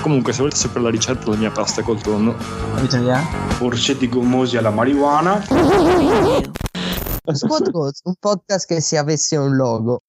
Comunque, se volete sapere la ricetta della mia pasta col tonno? Orsetti gommosi alla marijuana. Squad Goals, un podcast che se avesse un logo.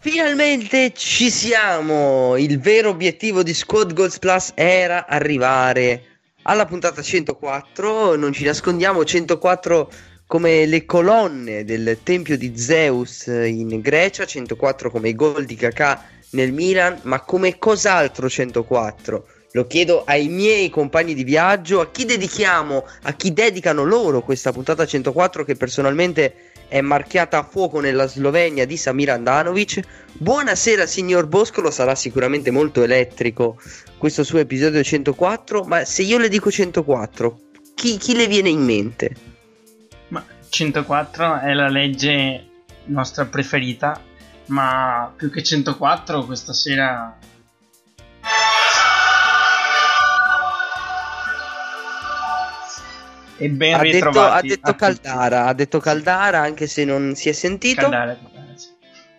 Finalmente ci siamo! Il vero obiettivo di Squad Goals Plus era arrivare alla puntata 104. Non ci nascondiamo, 104 come le colonne del tempio di Zeus in Grecia, 104 come i gol di Kakà nel Milan, ma come cos'altro 104? Lo chiedo ai miei compagni di viaggio, a chi dedichiamo, a chi dedicano loro questa puntata 104 che personalmente è marchiata a fuoco nella Slovenia di Samir Andanovic. Buonasera signor Boscolo, sarà sicuramente molto elettrico questo suo episodio 104, ma se io le dico 104, chi, chi le viene in mente? Ma 104 è la legge nostra preferita, ma più che 104 questa sera... E ben Ha detto, ritrovati ha detto a tutti. Caldara, ha detto Caldara anche se non si è sentito. Caldara, Caldara, sì.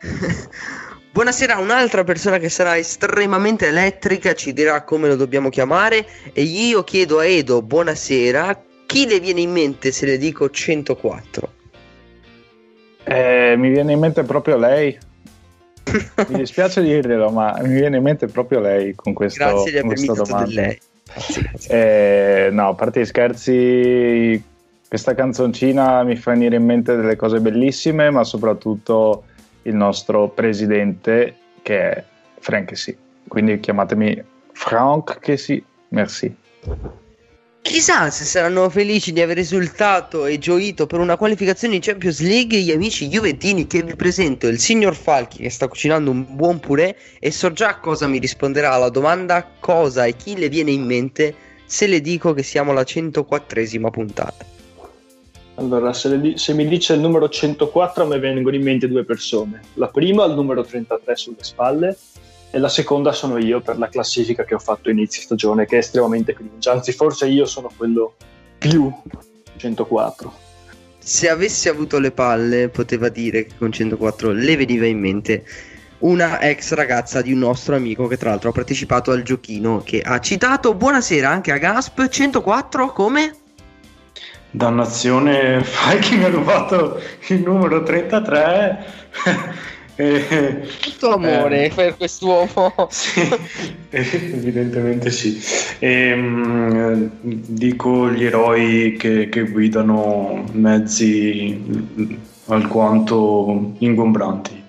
Buonasera, un'altra persona che sarà estremamente elettrica ci dirà come lo dobbiamo chiamare e io chiedo a Edo, buonasera, chi le viene in mente se le dico 104? Eh, mi viene in mente proprio lei. Mi dispiace dirglielo, ma mi viene in mente proprio lei con, questo, Grazie di avermi questa dato domanda. del lei. Eh, no, a parte gli scherzi, questa canzoncina mi fa venire in mente delle cose bellissime, ma soprattutto il nostro presidente che è Frank sì. Quindi chiamatemi Frank che sì, merci. Chissà se saranno felici di aver risultato e gioito per una qualificazione in Champions League gli amici juventini che vi presento il signor Falchi che sta cucinando un buon purè e so già cosa mi risponderà alla domanda cosa e chi le viene in mente se le dico che siamo alla 104esima puntata. Allora, se, di- se mi dice il numero 104 a me vengono in mente due persone. La prima il numero 33 sulle spalle e la seconda sono io per la classifica che ho fatto inizio stagione che è estremamente cringe. Anzi, forse io sono quello più 104. Se avesse avuto le palle poteva dire che con 104 le veniva in mente una ex ragazza di un nostro amico che tra l'altro ha partecipato al giochino che ha citato. Buonasera anche a Gasp 104 come? Dannazione, fai che mi ha rubato il numero 33. Eh, Tutto amore Eh. per quest'uomo. sì, evidentemente sì. Ehm, dico gli eroi che, che guidano mezzi alquanto ingombranti.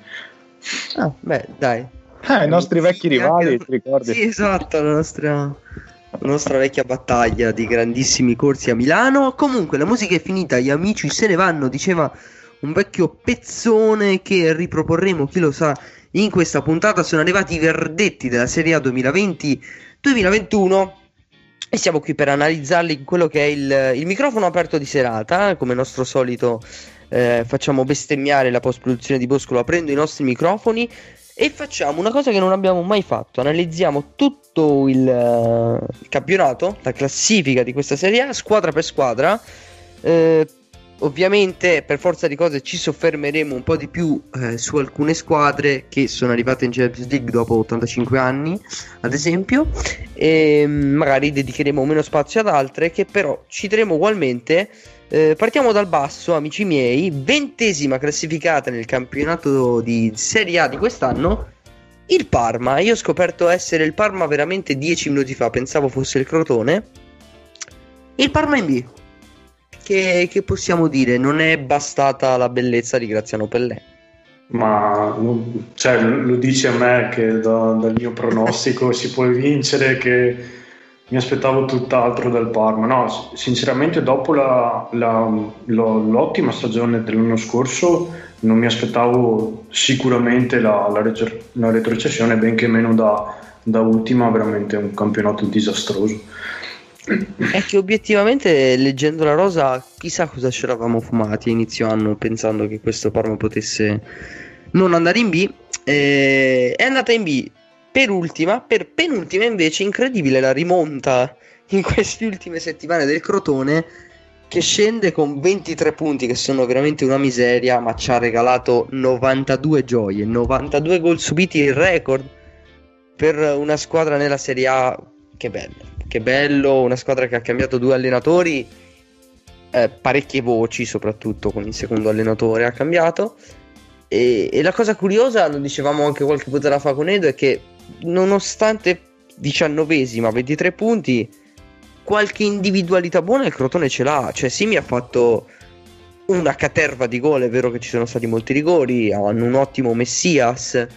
Ah, beh, dai. Eh, I nostri vecchi Sì, rivali, anche- ti ricordi? Sì, esatto, la nostra, la nostra vecchia battaglia di grandissimi corsi a Milano. Comunque, la musica è finita, gli amici se ne vanno, diceva un vecchio pezzone che riproporremo, chi lo sa, in questa puntata. Sono arrivati i verdetti della Serie A 2020-2021 e siamo qui per analizzarli in quello che è il, il microfono aperto di serata, come nostro solito. eh, facciamo bestemmiare la post-produzione di Boscolo aprendo i nostri microfoni e facciamo una cosa che non abbiamo mai fatto. Analizziamo tutto il, eh, il campionato, la classifica di questa Serie A, squadra per squadra. Eh, ovviamente, per forza di cose, ci soffermeremo un po' di più eh, su alcune squadre che sono arrivate in Champions League dopo 85 anni, ad esempio, e magari dedicheremo meno spazio ad altre che però citeremo ugualmente. Eh, partiamo dal basso, amici miei, ventesima classificata nel campionato di Serie A di quest'anno. Il Parma, io ho scoperto essere il Parma veramente 10 minuti fa, pensavo fosse il Crotone. Il Parma in B. Che, che possiamo dire? Non è bastata la bellezza di Graziano Pellè. Ma cioè, lo dici a me che da- dal mio pronostico si può vincere che mi aspettavo tutt'altro dal Parma. No, sinceramente dopo la- la- lo- l'ottima stagione dell'anno scorso non mi aspettavo sicuramente la, la la retrocessione, benché meno da, da ultima, veramente un campionato disastroso. È che obiettivamente leggendo la rosa, chissà cosa ci eravamo fumati inizio anno pensando che questo Parma potesse non andare in B. Eh, è andata in B per ultima, per penultima invece, incredibile la rimonta in queste ultime settimane del Crotone che scende con 23 punti che sono veramente una miseria, ma ci ha regalato 92 gioie, 92 gol subiti, il record per una squadra nella Serie A. Che bello, che bello, una squadra che ha cambiato due allenatori, eh, parecchie voci soprattutto con il secondo allenatore ha cambiato. E, e la cosa curiosa, lo dicevamo anche qualche puntata fa con Edo, è che nonostante diciannovesima, 23 punti, qualche individualità buona il Crotone ce l'ha. Cioè, Simi ha fatto una caterva di gol. È vero che ci sono stati molti rigori. Hanno un ottimo Messias.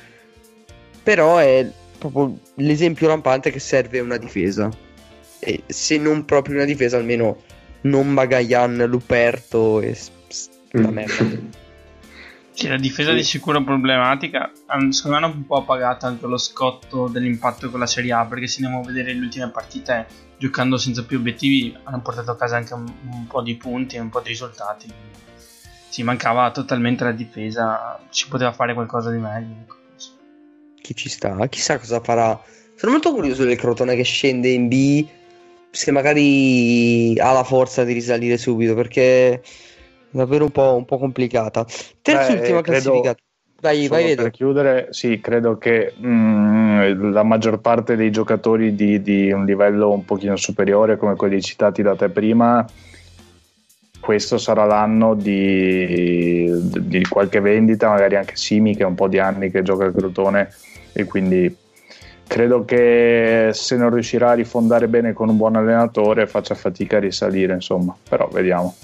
Però è proprio l'esempio lampante che serve una difesa. E se non proprio una difesa, almeno non Magayan, Luperto e la Mm. merda. Sì, la difesa di sicuro problematica. Secondo me hanno un po' pagato anche lo scotto dell'impatto con la Serie A. Perché se andiamo a vedere le ultime partite, giocando senza più obiettivi, hanno portato a casa anche un, un po' di punti e un po' di risultati. Sì, mancava totalmente la difesa. Si poteva fare qualcosa di meglio. ecco. Chi ci sta? Chissà cosa farà. Sono molto curioso del Crotone che scende in B. Se magari ha la forza di risalire subito. Perché è davvero un po', un po' complicata. Terz'ultima Beh, credo- classificata. Vai, Solo vai, vedo. per chiudere, sì, credo che mm, la maggior parte dei giocatori di, di un livello un pochino superiore, come quelli citati da te prima, questo sarà l'anno di, di qualche vendita, magari anche Simi che è un po' di anni che gioca al Crotone e quindi credo che se non riuscirà a rifondare bene con un buon allenatore faccia fatica a risalire, insomma, però vediamo.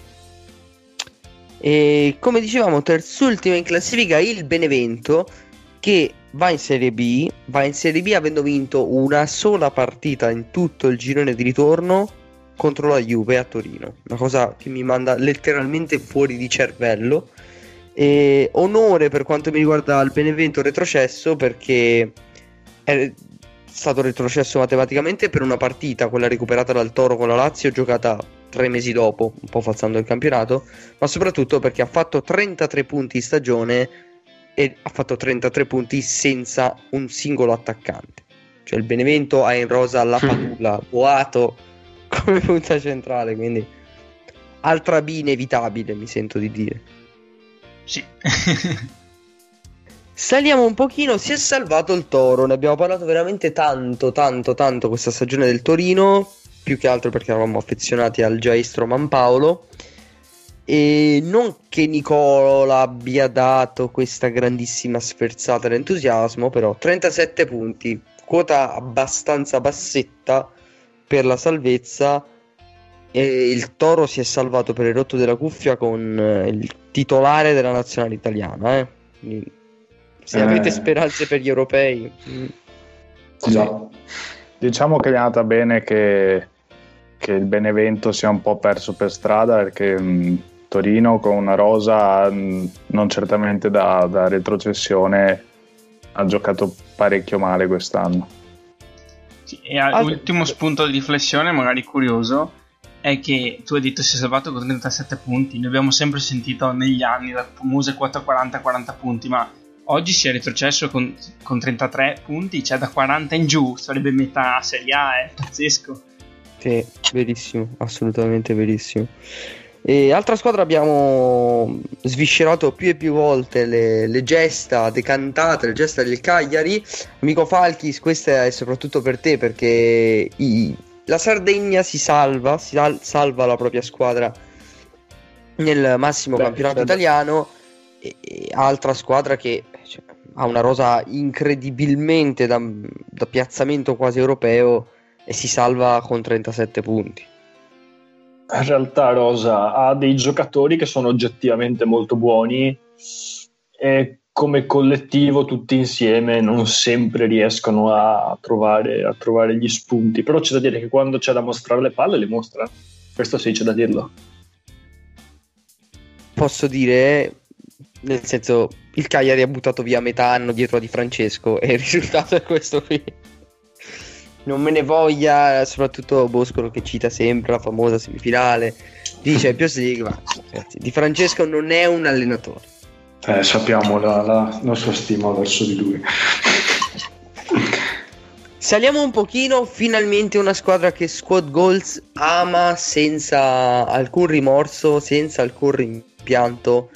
E come dicevamo, terzultima in classifica il Benevento che va in Serie B, va in Serie B avendo vinto una sola partita in tutto il girone di ritorno contro la Juve a Torino, una cosa che mi manda letteralmente fuori di cervello. E onore per quanto mi riguarda il Benevento retrocesso perché stato retrocesso matematicamente per una partita, quella recuperata dal Toro con la Lazio, giocata tre mesi dopo, un po' falsando il campionato, ma soprattutto perché ha fatto 33 punti in stagione e ha fatto 33 punti senza un singolo attaccante. Cioè il Benevento ha in rosa la Padula, Boato come punta centrale, quindi altra B inevitabile, mi sento di dire. Sì. Saliamo un pochino, si è salvato il Toro, ne abbiamo parlato veramente tanto, tanto, tanto questa stagione del Torino, più che altro perché eravamo affezionati al Giaestro Manpaolo. E non che Nicola abbia dato questa grandissima sferzata d'entusiasmo, però 37 punti, quota abbastanza bassetta per la salvezza. E il Toro si è salvato per il rotto della cuffia con il titolare della nazionale italiana. Eh. Se Eh. avete speranze per gli europei, mm, Già. Diciamo che è andata bene che, che il Benevento sia un po' perso per strada perché mh, Torino con una rosa mh, non certamente da, da retrocessione ha giocato parecchio male quest'anno. Sì, e Ah, ultimo sì. spunto di riflessione, magari curioso, è che tu hai detto si è salvato con 37 punti. Noi abbiamo sempre sentito negli anni la famosa quota 40-40 punti, ma oggi si è retrocesso con, con 33 punti, cioè da 40 in giù, sarebbe metà Serie A, è pazzesco. sì, verissimo, assolutamente verissimo. E altra squadra abbiamo sviscerato più e più volte le, le gesta decantate, le gesta del Cagliari. Amico Falchis, questa è soprattutto per te perché i- la Sardegna si salva, si sal- salva la propria squadra nel massimo Beh, campionato italiano. E, e altra squadra che ha una rosa incredibilmente da, da piazzamento quasi europeo e si salva con 37 punti. In realtà Rosa ha dei giocatori che sono oggettivamente molto buoni e come collettivo tutti insieme non sempre riescono a trovare, a trovare gli spunti, però c'è da dire che quando c'è da mostrare le palle le mostra, questo sì c'è da dirlo. Posso dire, nel senso, il Cagliari ha buttato via metà anno dietro a Di Francesco e il risultato è questo qui. non me ne voglia, soprattutto Boscolo che cita sempre la famosa semifinale di Champions League, ma ragazzi, Di Francesco non è un allenatore. Eh, sappiamo la, la nostra stima verso di lui. Saliamo un pochino, finalmente una squadra che Squad Goals ama senza alcun rimorso, senza alcun rimpianto.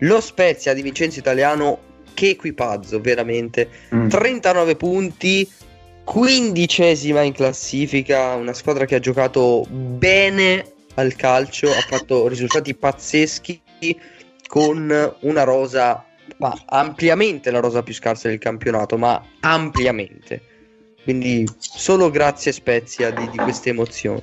Lo Spezia di Vincenzo Italiano, che equipazzo veramente. Mm. 39 punti, quindicesima in classifica, una squadra che ha giocato bene al calcio, ha fatto risultati pazzeschi con una rosa, ma ampliamente la rosa più scarsa del campionato, ma ampliamente. Quindi solo grazie Spezia di, di queste emozioni.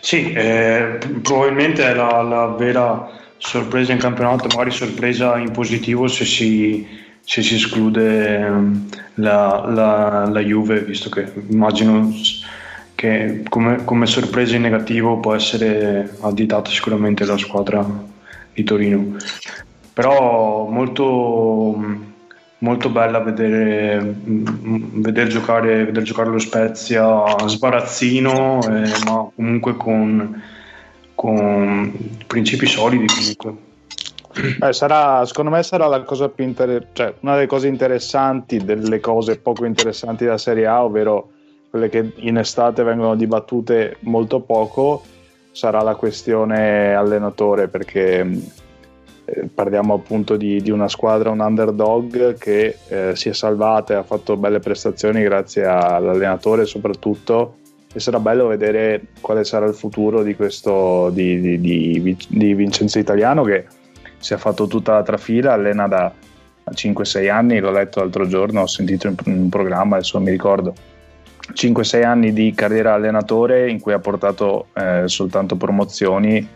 Sì, eh, probabilmente è la, la vera sorpresa in campionato, magari sorpresa in positivo se si, se si esclude ehm, la, la, la Juve, visto che immagino che come, come sorpresa in negativo può essere additata sicuramente la squadra di Torino. Però molto molto bella vedere, mm, vedere, giocare, vedere giocare lo Spezia sbarazzino, eh, ma comunque con, con, principi solidi. Comunque. Eh, sarà, secondo me sarà la cosa più inter- cioè, una delle cose interessanti, delle cose poco interessanti della Serie A, ovvero quelle che in estate vengono dibattute molto poco, sarà la questione allenatore, perché eh, parliamo appunto di, di, una squadra, un underdog che eh, si è salvata e ha fatto belle prestazioni grazie all'allenatore soprattutto e sarà bello vedere quale sarà il futuro di questo di, di, di Vincenzo Italiano che si è fatto tutta la trafila, allena da 5-6 anni, l'ho letto l'altro giorno, ho sentito in un programma, adesso mi ricordo 5-6 anni di carriera allenatore in cui ha portato eh, soltanto promozioni,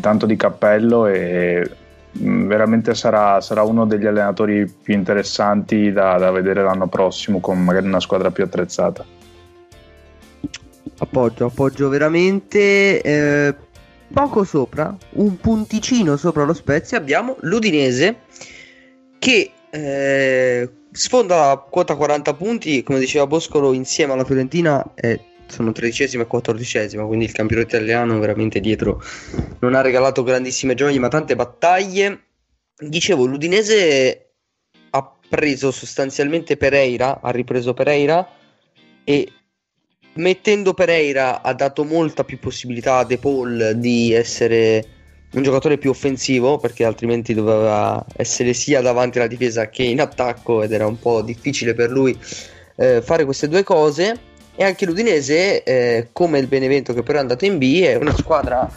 tanto di cappello e Mm, veramente sarà, sarà, uno degli allenatori più interessanti da, da, vedere l'anno prossimo con magari una squadra più attrezzata. Appoggio, appoggio veramente. Eh, poco sopra, un punticino sopra lo Spezia, abbiamo l'Udinese che eh, sfonda la quota 40 punti, come diceva Boscolo, insieme alla Fiorentina è sono tredicesima e quattordicesima, quindi il campionato italiano veramente dietro non ha regalato grandissime gioie, ma tante battaglie. Dicevo, l'Udinese ha preso sostanzialmente Pereira, ha ripreso Pereira e mettendo Pereira ha dato molta più possibilità a De Paul di essere un giocatore più offensivo perché altrimenti doveva essere sia davanti alla difesa che in attacco ed era un po' difficile per lui eh, fare queste due cose e anche l'Udinese, eh, come il Benevento che però è andato in B, è una squadra,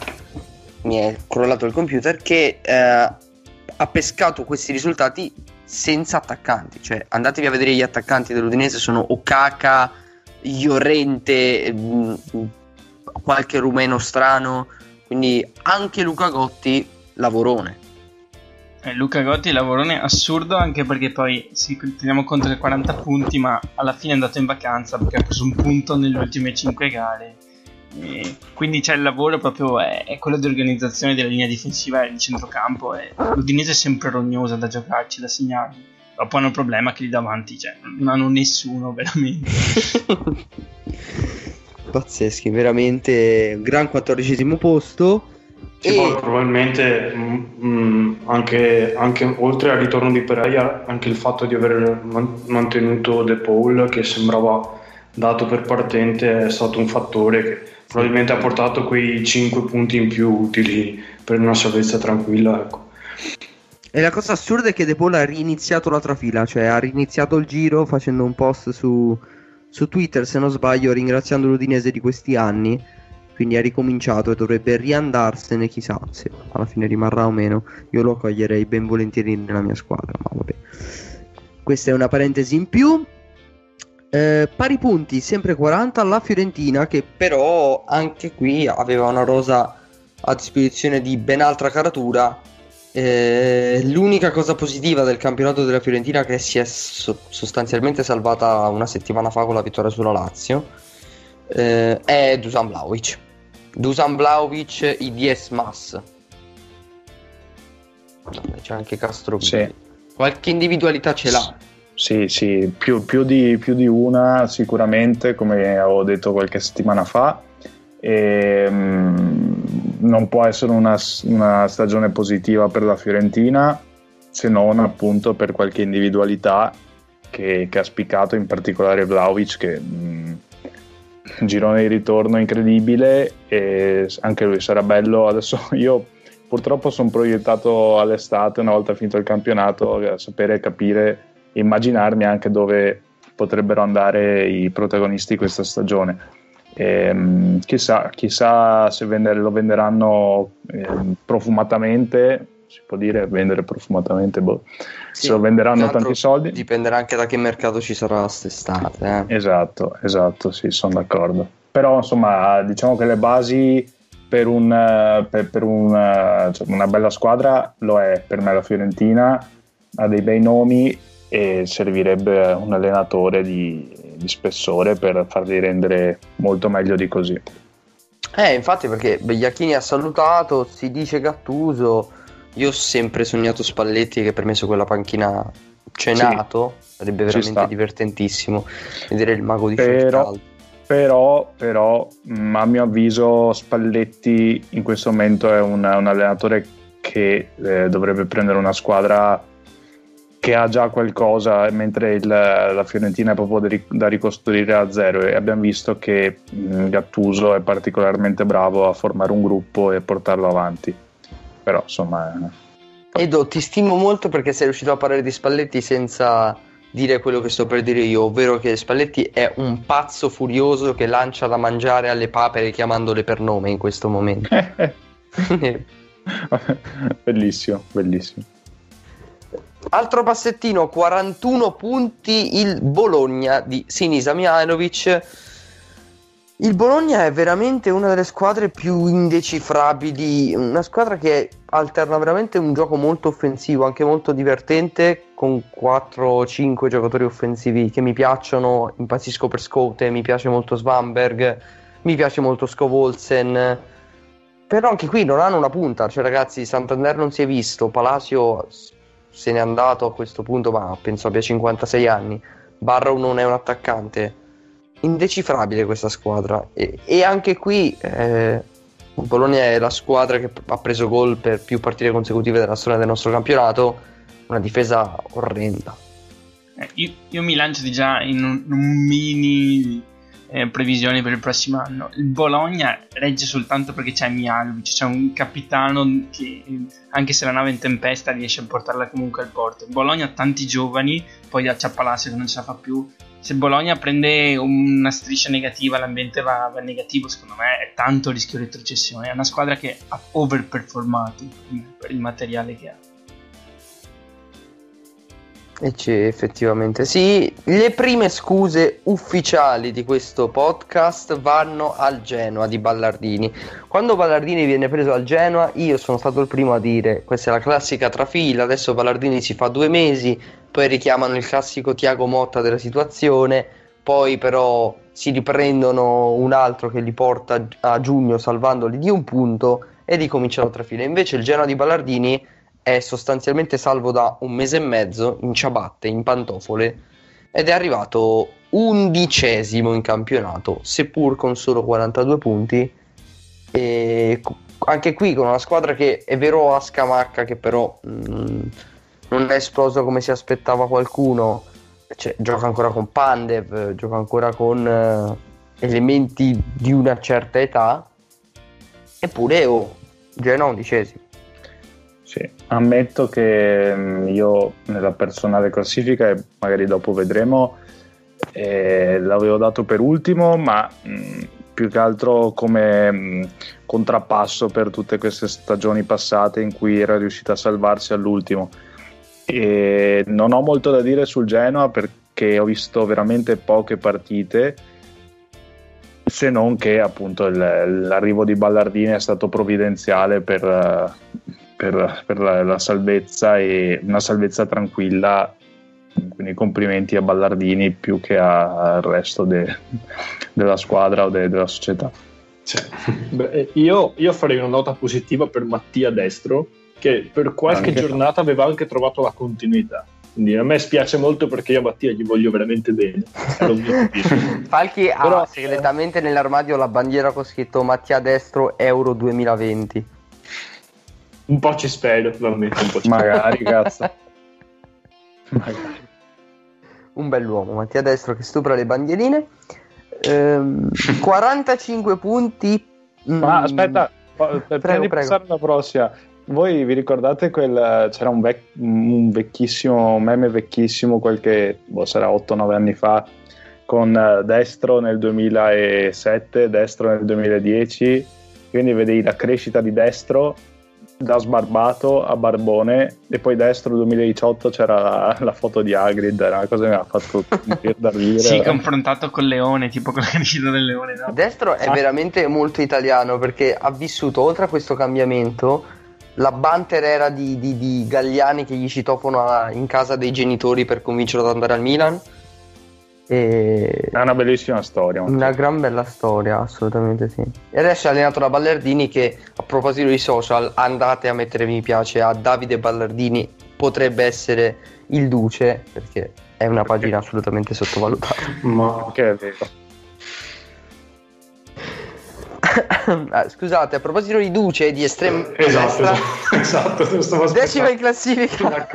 mi è crollato il computer, che eh, ha pescato questi risultati senza attaccanti. Cioè, andatevi a vedere gli attaccanti dell'Udinese, sono Okaka, Iorente, mh, mm, qualche rumeno strano, quindi anche Luca Gotti, lavorone. Eh, Luca Gotti lavorone assurdo anche perché poi sì, teniamo conto che 40 punti ma alla fine è andato in vacanza perché ha preso un punto nelle ultime 5 gare e quindi c'è il lavoro proprio è, è, quello di organizzazione della linea difensiva e di centrocampo e l'Udinese è sempre rognosa da giocarci, da segnarli però poi hanno il problema che lì davanti cioè, non hanno nessuno veramente pazzeschi veramente gran quattordicesimo posto sì, e... poi probabilmente mh, mm, anche, anche, oltre al ritorno di Pereira, anche il fatto di aver mantenuto De Paul che sembrava dato per partente è stato un fattore che probabilmente ha portato quei 5 punti in più utili per una salvezza tranquilla. Ecco. E la cosa assurda è che De Paul ha riniziato l'altra fila, cioè ha riniziato il giro facendo un post su, su Twitter, se non sbaglio, ringraziando l'Udinese di questi anni. Quindi ha ricominciato e dovrebbe riandarsene chissà se alla fine rimarrà o meno. Io lo accoglierei ben volentieri nella mia squadra ma vabbè. Questa è una parentesi in più. Eh, pari punti sempre 40 alla Fiorentina che però anche qui aveva una rosa a disposizione di ben altra caratura eh, l'unica cosa positiva del campionato della Fiorentina che si è so- sostanzialmente salvata una settimana fa con la vittoria sulla Lazio eh, è Dusan Vlaovic Dusan Vlaovic, IDS Mass. C'è anche Castro. Sì. Qualche individualità ce l'ha. sì, sì, più, più di, più di una sicuramente, come avevo detto qualche settimana fa. E, mm, non può essere una, una stagione positiva per la Fiorentina se non appunto per qualche individualità che, che ha spiccato, in particolare Vlaovic che mh, girone di ritorno incredibile e anche lui sarà bello. Adesso io purtroppo sono proiettato all'estate, una volta finito il campionato, a sapere, capire, immaginarmi anche dove potrebbero andare i protagonisti questa stagione. E, um, chissà, chissà, se vendere, lo venderanno eh, profumatamente si può dire vendere profumatamente, boh. Sì, se lo venderanno tanti soldi. Dipenderà anche da che mercato ci sarà quest'estate. Eh. Esatto, esatto, sì, sono d'accordo. Però insomma, diciamo che le basi per, un, per, per un, cioè, una bella squadra lo è per me la Fiorentina, ha dei bei nomi e servirebbe un allenatore di, di spessore per farli rendere molto meglio di così. Eh, infatti perché Begliacchini ha salutato, si dice Gattuso, io ho sempre sognato Spalletti che per me su quella panchina c'è sì. sarebbe veramente divertentissimo vedere il mago di però, però, però, a mio avviso Spalletti in questo momento è un, un allenatore che eh, dovrebbe prendere una squadra che ha già qualcosa, mentre il, la Fiorentina è proprio da ricostruire a zero e abbiamo visto che mh, Gattuso è particolarmente bravo a formare un gruppo e portarlo avanti però insomma... Eh. Edo, ti stimo molto perché sei riuscito a parlare di Spalletti senza dire quello che sto per dire io, ovvero che Spalletti è un pazzo furioso che lancia da mangiare alle papere chiamandole per nome in questo momento. bellissimo, bellissimo. Altro passettino, 41 punti il Bologna di Sinisa Mihailovic. Il Bologna è veramente una delle squadre più indecifrabili, una squadra che alterna veramente un gioco molto offensivo, anche molto divertente, con 4-5 giocatori offensivi che mi piacciono, impazzisco per Scote, mi piace molto Svamberg, mi piace molto Scovolsen, però anche qui non hanno una punta, cioè ragazzi Santander non si è visto, Palacio se n'è andato a questo punto, ma penso abbia 56 anni, Barrow non è un attaccante indecifrabile questa squadra. E, e anche qui eh, Bologna è la squadra che ha preso gol per più partite consecutive della storia del nostro campionato una difesa orrenda. Eh, io, io, mi lancio di già in un, un mini eh, previsioni per il prossimo anno. Il Bologna regge soltanto perché c'è Mialovic, c'è un capitano che anche se la nave è in tempesta riesce a portarla comunque al porto. Il Bologna ha tanti giovani, poi c'è Palacio che non ce la fa più. Se Bologna prende una striscia negativa, l'ambiente va, va negativo, secondo me è tanto rischio retrocessione. È una squadra che ha overperformato per il materiale che ha. E c'è effettivamente sì. Le prime scuse ufficiali di questo podcast vanno al Genoa di Ballardini. Quando Ballardini viene preso al Genoa, io sono stato il primo a dire questa è la classica trafila. Adesso Ballardini si fa due mesi, poi richiamano il classico Tiago Motta della situazione, poi però si riprendono un altro che li porta a giugno salvandoli di un punto e ricominciano trafila. Invece il Genoa di Ballardini è sostanzialmente salvo da un mese e mezzo in ciabatte, in pantofole ed è arrivato undicesimo in campionato, seppur con solo 42 punti. E anche qui con una squadra che è vero a Scamacca, che però mh, mm, non è esploso come si aspettava qualcuno. Cioè, gioca ancora con Pandev, gioca ancora con uh, elementi di una certa età. Eppure, oh, Genoa undicesimo. Sì, ammetto che mm, io nella personale classifica, e magari dopo vedremo, eh, l'avevo dato per ultimo, ma mh, mm, più che altro come mh, mm, contrappasso per tutte queste stagioni passate in cui era riuscito a salvarsi all'ultimo. E non ho molto da dire sul Genoa perché ho visto veramente poche partite se non che appunto il, l'arrivo di Ballardini è stato provvidenziale per, per, per la, la, salvezza e una salvezza tranquilla. Quindi complimenti a Ballardini più che al resto de, della squadra o de, della società. Cioè, beh, io, io, farei una nota positiva per Mattia Destro, che per qualche anche. giornata aveva anche trovato la continuità. Quindi a me spiace molto perché io a Mattia gli voglio veramente bene. Falchi ha Però- segretamente nell'armadio la bandiera con scritto Mattia Destro Euro 2020. Un po' ci spero, po' ci Magari, cazzo. Magari. Un bell'uomo, Mattia Destro che stupra le bandierine. Ehm, 45 punti. Ma Mm, aspetta, per prima Prego, di prego. passare alla prossima, voi vi ricordate quel c'era un, vec- un vecchissimo un meme vecchissimo, qualche boh, sarà 8-9 anni fa, con eh, destro nel 2007, destro nel 2010, quindi vedevi la crescita di destro da sbarbato a barbone e poi destro 2018 c'era la, la foto di Hagrid, era una cosa che mi ha fatto da ridere. Sì, confrontato col leone, tipo con la crescita del leone. No? Destro è Ah. veramente molto italiano perché ha vissuto oltre a questo cambiamento la banter era di, di- di Galliani che gli citofono a- in casa dei genitori per convincerlo ad andare al Milan. E È una bellissima storia. una gran bella storia, assolutamente sì. E adesso è allenato da Ballardini che a proposito di social andate a mettere mi piace a Davide Ballardini, potrebbe essere il duce perché è una pagina assolutamente sottovalutata. Ma Che è vero. Ah, Scusate, a proposito di duce e di estrema esatto, destra, esatto, esatto, stavo decima in classifica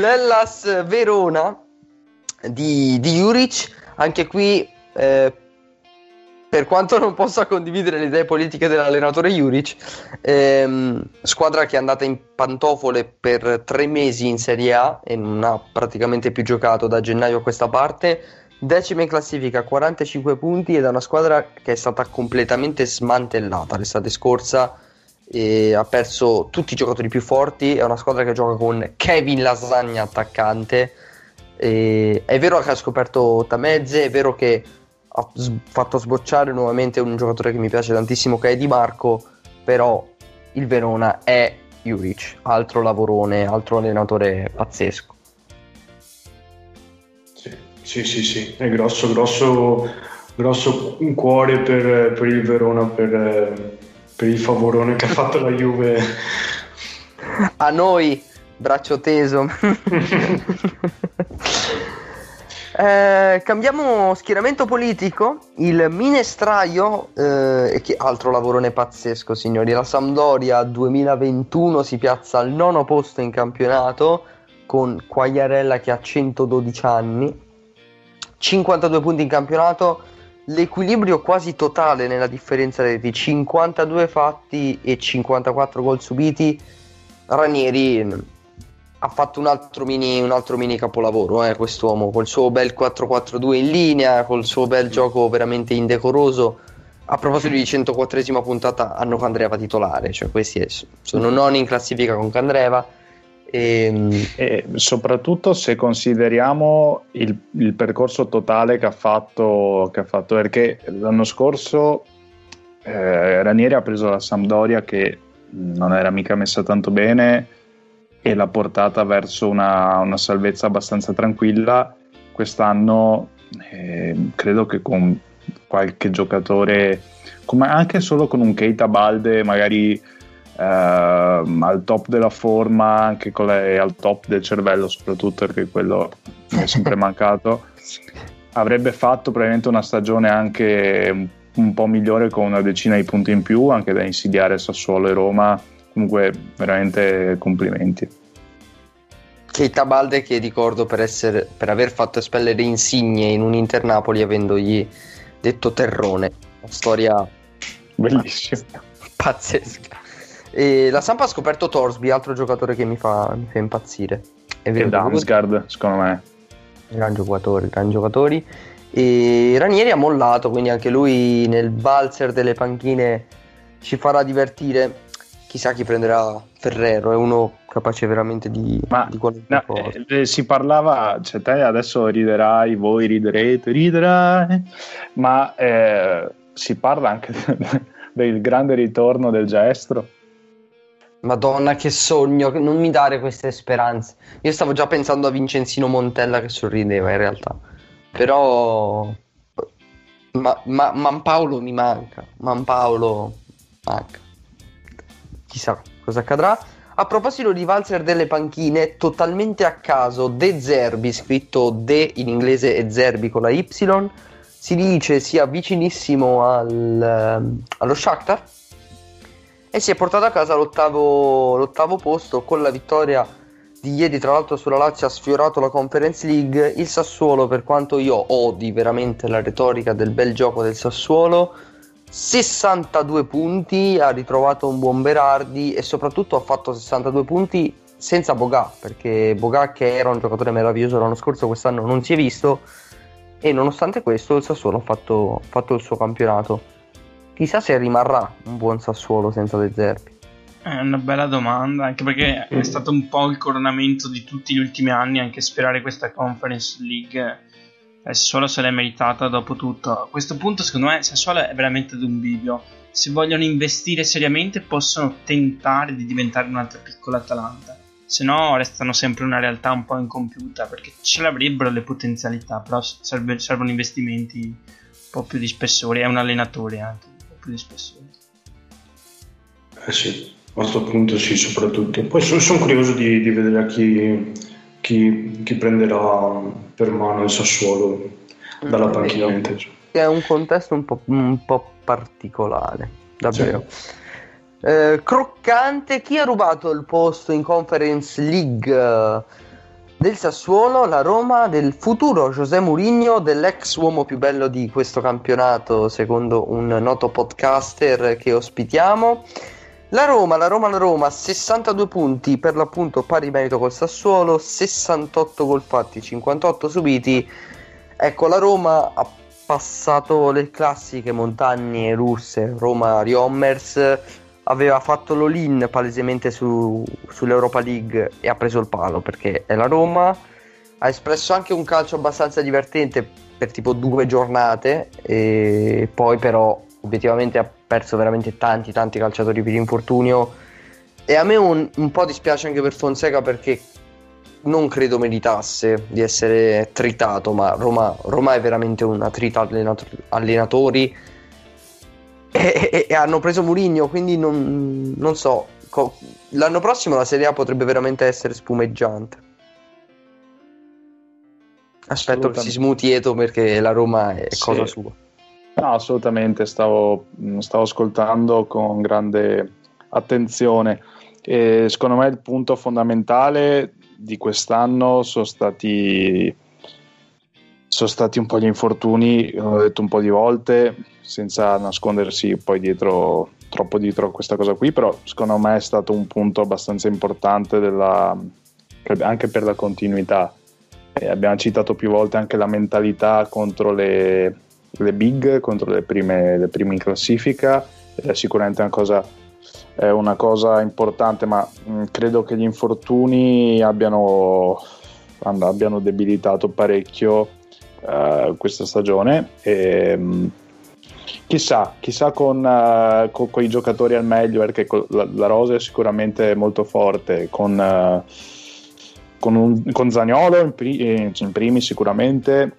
l'Ellas Verona di, di Juric, anche qui eh, per quanto non possa condividere le idee politiche dell'allenatore Juric, ehm, squadra che è andata in pantofole per tre mesi in Serie A e non ha praticamente più giocato da gennaio a questa parte, decima in classifica, 45 punti ed è una squadra che è stata completamente smantellata l'estate scorsa ha perso tutti i giocatori più forti. È una squadra che gioca con Kevin Lasagna attaccante. E è vero che ha scoperto Tamezze, è vero che ha fatto sbocciare nuovamente un giocatore che mi piace tantissimo che è Di Marco, però il Verona è Juric, altro lavorone, altro allenatore pazzesco. Sì, sì, sì, sì, è grosso, grosso, grosso un cuore per, per il Verona, per, per il favorone che ha fatto la Juve. A noi, braccio teso. Eh, cambiamo schieramento politico. Il Minestraio, eh, che altro lavorone pazzesco, signori. La Sampdoria 2021 si piazza al nono posto in campionato con Quagliarella che ha 112 anni, 52 punti in campionato. L'equilibrio quasi totale nella differenza reti, 52 fatti e 54 gol subiti. Ranieri mh, ha fatto un altro mini, un altro mini capolavoro, eh, quest'uomo, col suo bel 4-4-2 in linea, col suo bel gioco veramente indecoroso. A proposito di 104esima puntata, hanno Candreva titolare, cioè questi sono noni in classifica con Candreva. E, E soprattutto se consideriamo il, il percorso totale che ha fatto, che ha fatto perché l'anno scorso eh, Ranieri ha preso la Sampdoria che non era mica messa tanto bene e l'ha portata verso una, una salvezza abbastanza tranquilla. Quest'anno eh, credo che con qualche giocatore, come anche solo con un Keita Balde, magari ehm, al top della forma, anche con le- al top del cervello, soprattutto perché quello mi è sempre mancato. Avrebbe fatto probabilmente una stagione anche un, un po' migliore con una decina di punti in più, anche da insidiare Sassuolo e Roma. Comunque, veramente complimenti. Keita Balde che ricordo per, essere, per aver fatto espellere Insigne in un Inter Napoli avendogli detto terrone. Una storia Bellissimo. pazzesca. E la Sampa ha scoperto Torsby, altro giocatore che mi fa, mi fa impazzire. È E vero, Damsgaard, secondo me. gran giocatori, gran giocatori. E Ranieri ha mollato, quindi anche lui nel valzer delle panchine ci farà divertire. Chissà chi prenderà Ferrero, è uno capace veramente di, Ma di No, eh, si parlava, cioè te adesso riderai, voi riderete, riderai, ma eh, si parla anche del grande ritorno del Giaestro. Madonna, che sogno, non mi dare queste speranze. Io stavo già pensando a Vincenzino Montella che sorrideva in realtà. Però... Ma, ma Manpaolo mi manca. Manpaolo manca. Chissà cosa accadrà. A proposito di valzer delle panchine, totalmente a caso, De Zerbi, scritto De in inglese e Zerbi con la Y, si dice sia vicinissimo al, ehm, allo Shakhtar e si è portato a casa l'ottavo, l'ottavo posto con la vittoria di ieri tra l'altro sulla Lazio ha sfiorato la Conference League il Sassuolo per quanto io odi veramente la retorica del bel gioco del Sassuolo 62 punti ha ritrovato un buon Berardi e soprattutto ha fatto 62 punti senza Boga perché Boga che era un giocatore meraviglioso l'anno scorso quest'anno non si è visto e nonostante questo il Sassuolo ha fatto, fatto il suo campionato chissà se rimarrà un buon Sassuolo senza De Zerbi è una bella domanda, anche perché è stato un po' il coronamento di tutti gli ultimi anni, anche sperare questa Conference League. Sassuolo se l'è meritata dopo tutto. A questo punto, secondo me, Sassuolo è veramente ad un bivio. Se vogliono investire seriamente, possono tentare di diventare un'altra piccola Atalanta. Se no, restano sempre una realtà un po' incompiuta perché ce l'avrebbero le potenzialità, però serve, servono investimenti un po' più di spessore. È un allenatore anche un po' più di spessore. Eh sì, a questo punto sì, soprattutto. Poi sono, sono curioso di, di, vedere chi, chi, chi, prenderà per mano il Sassuolo dalla mm, panchina. È un contesto un po', un po particolare, davvero. Sì. Eh, croccante, chi ha rubato il posto in Conference League eh, del Sassuolo? La Roma del futuro José Mourinho, dell'ex uomo più bello di questo campionato, secondo un noto podcaster che ospitiamo. La Roma, la Roma, la Roma, 62 punti per l'appunto pari merito col Sassuolo, 68 gol fatti, 58 subiti. Ecco, la Roma ha passato le classiche montagne russe, Roma Riommers, aveva fatto l'all-in palesemente su, sull'Europa League e ha preso il palo perché è la Roma. Ha espresso anche un calcio abbastanza divertente per tipo due giornate e poi però obiettivamente ha perso veramente tanti tanti calciatori per infortunio e a me un, un po' dispiace anche per Fonseca perché non credo meritasse di essere tritato, ma Roma, Roma è veramente una trita allenato- allenatori e, e, e, hanno preso Murigno, quindi non, non so, co- l'anno prossimo la Serie A potrebbe veramente essere spumeggiante. Aspetto che si smuti Eto perché la Roma è sì. cosa sua. No, assolutamente, stavo, stavo ascoltando con grande attenzione. E secondo me il punto fondamentale di quest'anno sono stati, sono stati un po' gli infortuni, l'ho detto un po' di volte, senza nascondersi poi dietro, troppo dietro a questa cosa qui, però secondo me è stato un punto abbastanza importante della, anche per la continuità. E abbiamo citato più volte anche la mentalità contro le, le big contro le prime, le prime in classifica. È sicuramente una cosa, è una cosa importante ma mh, mm, credo che gli infortuni abbiano, abbiano debilitato parecchio uh, questa stagione. E, mh, mm, chissà, chissà con, uh, con, con, i giocatori al meglio perché la, la, rosa è sicuramente molto forte con, uh, con, un, con Zagnolo in, pri- in primi sicuramente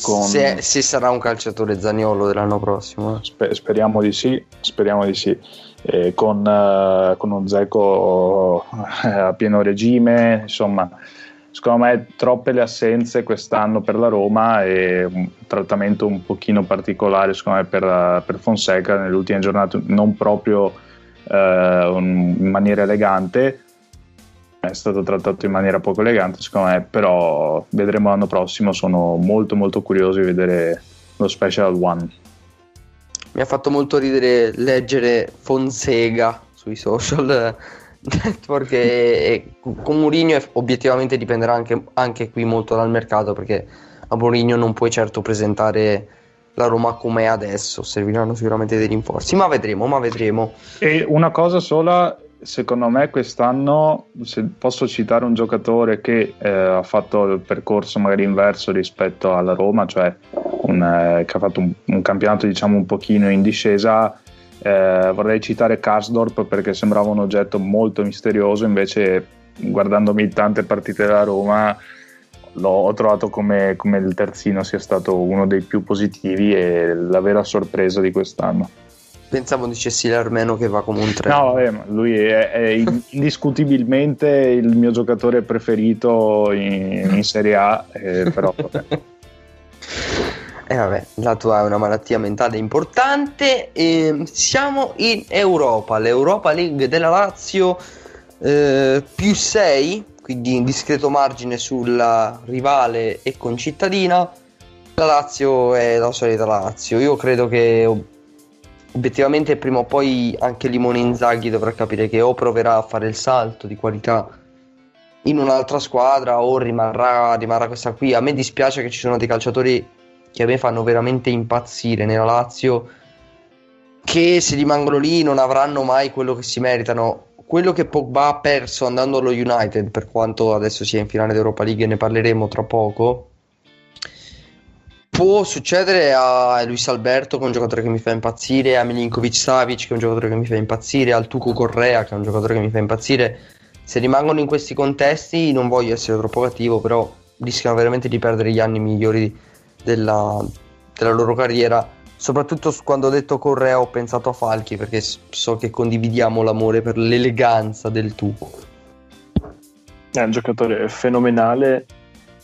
con... Se, se, sarà un calciatore Zaniolo dell'anno prossimo. Eh. Sper- speriamo di sì, speriamo di sì. Eh, con, uh, con, un Zeco uh, a pieno regime, insomma, secondo me troppe le assenze quest'anno per la Roma e un trattamento un pochino particolare secondo me per, per Fonseca nelle ultime giornate, non proprio uh, in maniera elegante è stato trattato in maniera poco elegante secondo me, però vedremo l'anno prossimo, sono molto molto curioso di vedere lo Special One. Mi ha fatto molto ridere leggere Fonsega sui social network e, con Mourinho obiettivamente dipenderà anche, anche qui molto dal mercato perché a Mourinho non puoi certo presentare la Roma come è adesso, serviranno sicuramente dei rinforzi, ma vedremo, ma vedremo. E una cosa sola, secondo me quest'anno, se posso citare un giocatore che eh, ha fatto il percorso magari inverso rispetto alla Roma, cioè un, eh, che ha fatto un, un, campionato diciamo un pochino in discesa, eh, vorrei citare Karsdorp perché sembrava un oggetto molto misterioso, invece guardandomi tante partite della Roma l'ho trovato come, come il terzino sia stato uno dei più positivi e la vera sorpresa di quest'anno. Pensavo dicessi l'Armeno che va come un treno. No, ma lui è, è in- indiscutibilmente il mio giocatore preferito in, in Serie A, eh, però vabbè. Eh, vabbè, la tua è una malattia mentale importante. E siamo in Europa, l'Europa League della Lazio eh, più 6, quindi in discreto margine sulla rivale e concittadina. La Lazio è la solita Lazio. Io credo che obiettivamente prima o poi anche Limone Inzaghi dovrà capire che o proverà a fare il salto di qualità in un'altra squadra o rimarrà, rimarrà questa qui. A me dispiace che ci sono dei calciatori che a me fanno veramente impazzire nella Lazio che se rimangono lì non avranno mai quello che si meritano. Quello che Pogba ha perso andando allo United, per quanto adesso sia in finale d'Europa League e ne parleremo tra poco, può succedere a Luis Alberto, che è un giocatore che mi fa impazzire, a Milinkovic Savic, che è un giocatore che mi fa impazzire, al Tuco Correa, che è un giocatore che mi fa impazzire. Se rimangono in questi contesti, non voglio essere troppo cattivo, però rischiano veramente di perdere gli anni migliori della, della loro carriera. Soprattutto quando ho detto Correa ho pensato a Falchi perché so che condividiamo l'amore per l'eleganza del Tuco. È un giocatore fenomenale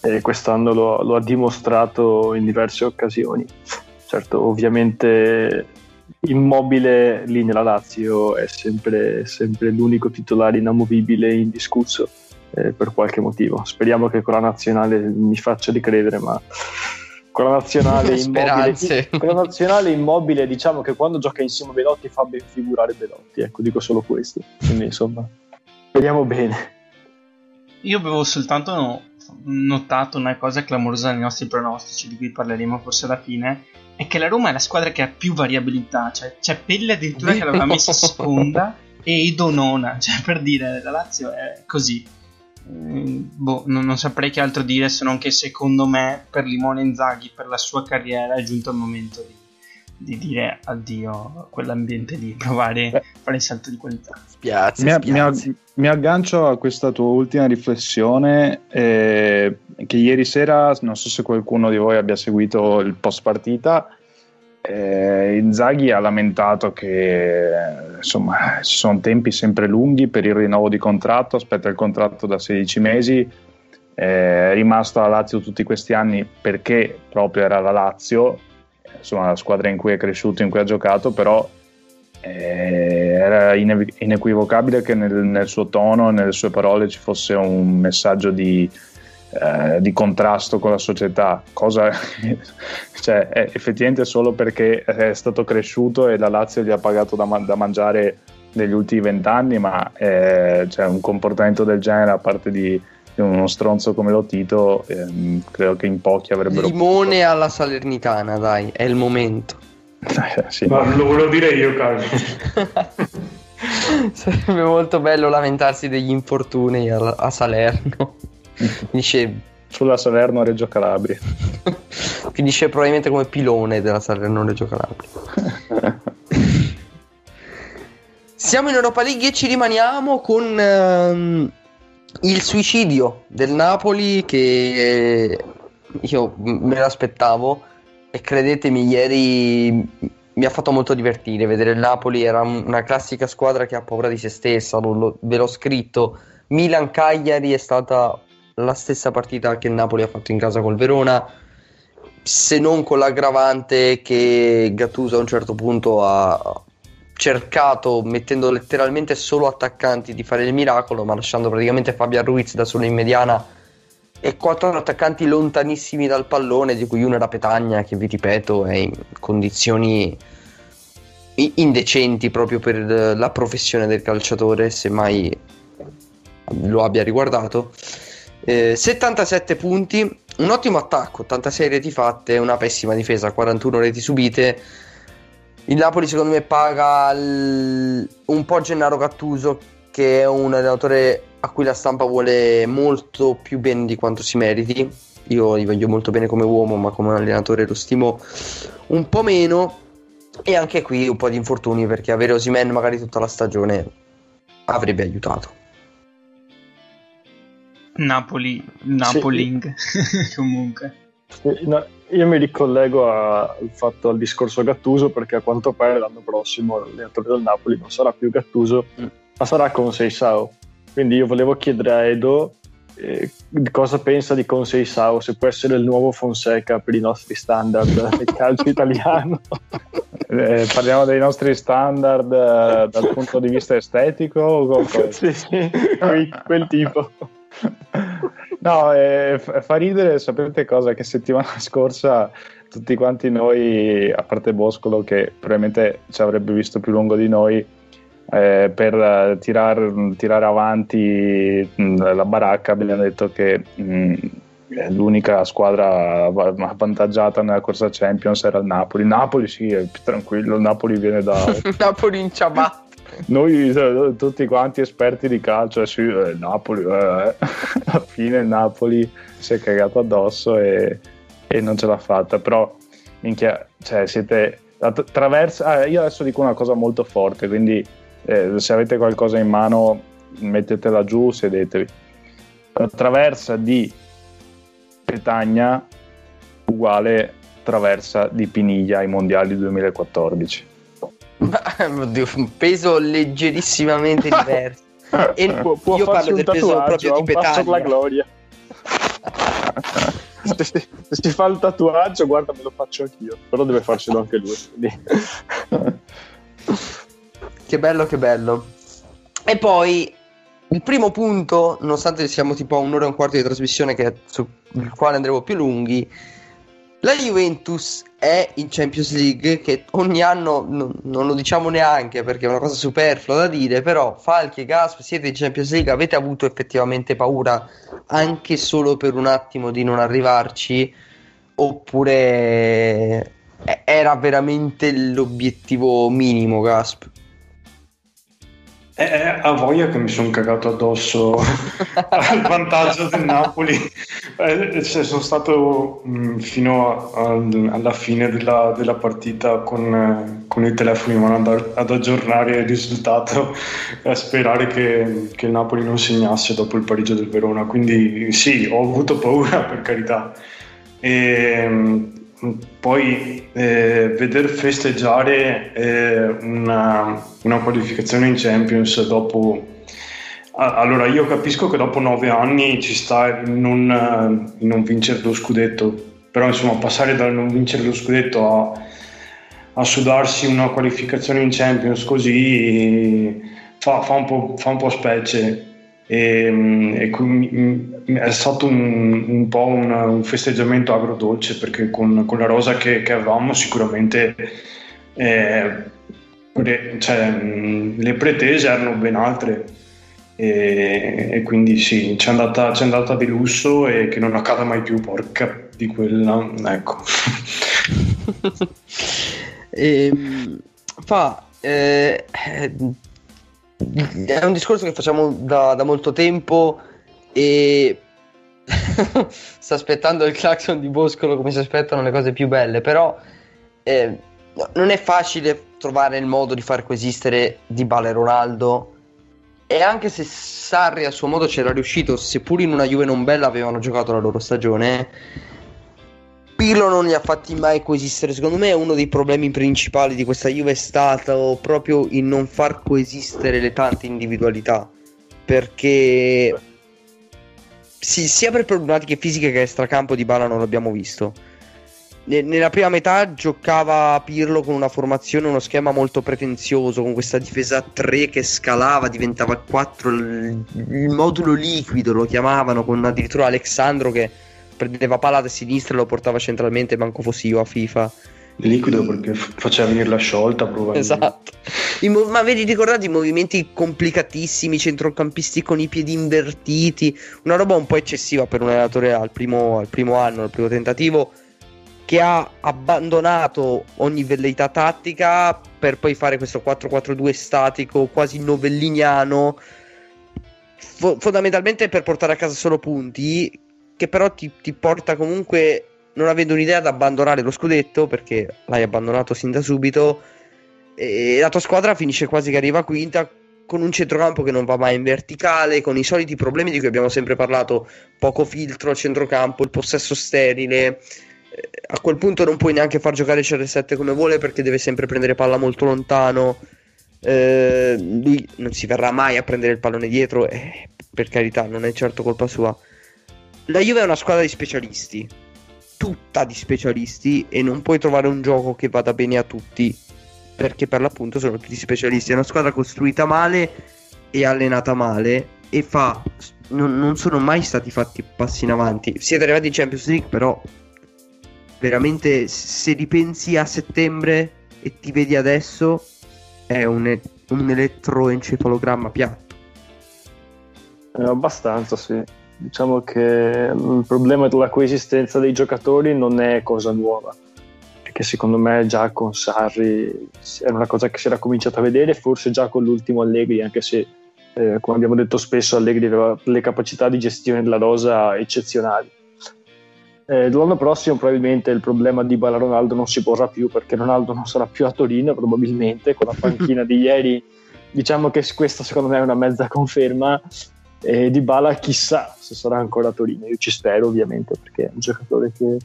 e quest'anno lo, lo ha dimostrato in diverse occasioni. Certo, ovviamente immobile lì nella Lazio è sempre, sempre l'unico titolare inamovibile e indiscusso eh, per qualche motivo. Speriamo che con la nazionale mi faccia ricredere, ma con la nazionale immobile, con la nazionale immobile diciamo che quando gioca insieme a Belotti fa ben figurare Belotti, ecco dico solo questo. Quindi insomma, speriamo bene. Io avevo soltanto notato una cosa clamorosa nei nostri pronostici, di cui parleremo forse alla fine, è che la Roma è la squadra che ha più variabilità, cioè c'è Pelle addirittura che l'aveva messa seconda e Edo nona, cioè per dire la Lazio è così. Mm, boh, non, non saprei che altro dire se non che secondo me per Limone Inzaghi, per la sua carriera è giunto il momento di, di dire addio a quell'ambiente lì, provare a fare il salto di qualità. Spiazzi, Mi, spiazzi. mi- mi aggancio a questa tua ultima riflessione eh, che ieri sera, non so se qualcuno di voi abbia seguito il post partita, eh, Inzaghi ha lamentato che insomma ci sono tempi sempre lunghi per il rinnovo di contratto, aspetta il contratto da 16 mesi, eh, è rimasto alla Lazio tutti questi anni perché proprio era la Lazio, insomma la squadra in cui è cresciuto, in cui ha giocato, però eh, era inev- inequivocabile che nel, nel suo tono nelle sue parole ci fosse un messaggio di, eh, di contrasto con la società, cosa cioè, è effettivamente solo perché è stato cresciuto e la Lazio gli ha pagato da, ma- da mangiare negli ultimi vent'anni, ma eh, cioè, un comportamento del genere a parte di uno stronzo come lo Tito, ehm, credo che in pochi avrebbero Limone alla Salernitana, dai, è il momento. potuto- sì. Ma lo volevo dire io, Carlo. Sarebbe molto bello lamentarsi degli infortuni a, a Salerno. Finisce, Sulla Salerno Reggio Calabria. finisce probabilmente come pilone della Salerno Reggio Calabria. Siamo in Europa League e ci rimaniamo con ehm, il suicidio del Napoli che eh, io me l'aspettavo e credetemi ieri mi ha fatto molto divertire. Vedere il Napoli era un- una classica squadra che ha paura di se stessa lo- ve l'ho scritto. Milan-Cagliari è stata la stessa partita che il Napoli ha fatto in casa col Verona se non con l'aggravante che Gattuso a un certo punto ha cercato mettendo letteralmente solo attaccanti di fare il miracolo ma lasciando praticamente Fabian Ruiz da solo in mediana e quattro attaccanti lontanissimi dal pallone di cui uno era Petagna che vi ripeto è in condizioni indecenti proprio per la professione del calciatore se mai lo abbia riguardato. Eh, 77 punti un ottimo attacco 86 reti fatte una pessima difesa 41 reti subite il Napoli secondo me paga il- un po' Gennaro Gattuso che è un allenatore a cui la stampa vuole molto più bene di quanto si meriti. Io gli voglio molto bene come uomo, ma come allenatore lo stimo un po' meno. E anche qui un po' di infortuni perché avere Osimen magari tutta la stagione avrebbe aiutato. Napoli, Napoling comunque. Eh, no, io mi ricollego a- al fatto al discorso Gattuso perché a quanto pare l'anno prossimo l'allenatore del Napoli non sarà più Gattuso, Mm. ma sarà Sao. Quindi io volevo chiedere a Edo eh, cosa pensa di Sao, se può essere il nuovo Fonseca per i nostri standard del calcio italiano. Eh, parliamo dei nostri standard eh, dal punto di vista estetico o sì, sì, quel tipo. No, eh, fa ridere, sapete cosa? Che settimana scorsa tutti quanti noi, a parte Boscolo che probabilmente ci avrebbe visto più lungo di noi, eh, per eh, tirar- tirare avanti mh, la baracca abbiamo detto che mh, l'unica squadra av- avvantaggiata nella corsa Champions era il Napoli. Napoli sì, è più tranquillo, il Napoli viene da... Napoli in ciabatte. Noi eh, tutti quanti esperti di calcio, eh, sì, eh, Napoli, eh, alla fine il Napoli si è cagato addosso e, e non ce l'ha fatta, però minchia, cioè siete attraverso, ah, io adesso dico una cosa molto forte, quindi eh, se avete qualcosa in mano mettetela giù, sedetevi. La traversa di Petagna uguale traversa di Piniglia ai mondiali 2014. Oddio, un peso leggerissimamente diverso. E Può, può io parlo del peso proprio di per la Petagna. gloria. se, si- se si fa il tatuaggio, guarda, me lo faccio anch'io, però deve farcelo anche lui. Che bello, che bello. E poi il primo punto, nonostante siamo tipo a un'ora e un quarto di trasmissione, che su il quale andremo più lunghi, la Juventus è in Champions League, che ogni anno non, non lo diciamo neanche perché è una cosa superflua da dire, però Falchi e Gasp siete in Champions League, avete avuto effettivamente paura anche solo per un attimo di non arrivarci, oppure eh, era veramente l'obiettivo minimo, Gasp? Eh, eh, a voglia che mi sono cagato addosso al vantaggio del Napoli. Eh, cioè, sono stato mh, fino a- al- alla fine della, della partita con, eh, con i telefoni in mano ad, ad aggiornare il risultato e a sperare che, che il Napoli non segnasse dopo il pareggio del Verona. Quindi sì, ho avuto paura per carità. E, mh, poi eh, veder festeggiare eh, una, una qualificazione in Champions dopo allora io capisco che dopo nove anni ci sta non, eh, non vincere lo scudetto però insomma passare dal non vincere lo scudetto a, a sudarsi una qualificazione in Champions così fa, fa un, po', fa un po' specie. E, mm, e è stato un, un po' un, un festeggiamento agrodolce perché con, con la rosa che, che avevamo sicuramente eh, pre- cioè, le pretese erano ben altre. E, e quindi sì, c'è andata, c'è andata di lusso e che non accada mai più, porca di quella, ecco. Ehm, fa eh, eh, è un discorso che facciamo da, da molto tempo e sta aspettando il clacson di Boscolo come si aspettano le cose più belle però eh, no, non è facile trovare il modo di far coesistere Di e Ronaldo e anche se Sarri a suo modo c'era riuscito seppur in una Juve non bella avevano giocato la loro stagione Pirlo non li ha fatti mai coesistere. Secondo me uno dei problemi principali di questa Juve è stato proprio il non far coesistere le tante individualità. Perché sì, sia per problematiche fisiche che extracampo di Bala non l'abbiamo visto. Ne- Nella prima metà giocava Pirlo con una formazione, uno schema molto pretenzioso, con questa difesa a 3 che scalava, diventava 4, il, il modulo liquido lo chiamavano, con addirittura Alexandro che prendeva palla da sinistra e lo portava centralmente, manco fossi io a FIFA. Liquido perché faceva venire la sciolta probabilmente. Esatto. Mo- ma vedi ricordate i movimenti complicatissimi, centrocampisti con i piedi invertiti, una roba un po' eccessiva per un allenatore al primo, al primo anno, al primo tentativo, che ha abbandonato ogni velleità tattica per poi fare questo 4-4-2 statico, quasi novelliniano, fo- fondamentalmente per portare a casa solo punti, che però ti, ti porta comunque, non avendo un'idea, ad abbandonare lo scudetto, perché l'hai abbandonato sin da subito, e la tua squadra finisce quasi che arriva quinta con un centrocampo che non va mai in verticale, con i soliti problemi di cui abbiamo sempre parlato, poco filtro al centrocampo, il possesso sterile. Eh, a quel punto non puoi neanche far giocare CR7 come vuole perché deve sempre prendere palla molto lontano. Eh, lui non si verrà mai a prendere il pallone dietro, eh, per carità, non è certo colpa sua. La Juve è una squadra di specialisti, tutta di specialisti, e non puoi trovare un gioco che vada bene a tutti perché per l'appunto sono tutti specialisti. È una squadra costruita male e allenata male e fa non, non, sono mai stati fatti passi in avanti. Siete arrivati in Champions League, però veramente se ripensi a settembre e ti vedi adesso è un, un elettroencefalogramma piatto. Eh, abbastanza, sì. Diciamo che il problema della coesistenza dei giocatori non è cosa nuova. Che secondo me già con Sarri era una cosa che si era cominciata a vedere, forse già con l'ultimo Allegri, anche se eh, come abbiamo detto spesso Allegri aveva le capacità di gestione della rosa eccezionali. Eh, l'anno prossimo probabilmente il problema di Bala Ronaldo non si porrà più perché Ronaldo non sarà più a Torino probabilmente con la panchina di ieri. Diciamo che questa secondo me è una mezza conferma e di Bala chissà se sarà ancora a Torino io ci spero ovviamente perché è un giocatore che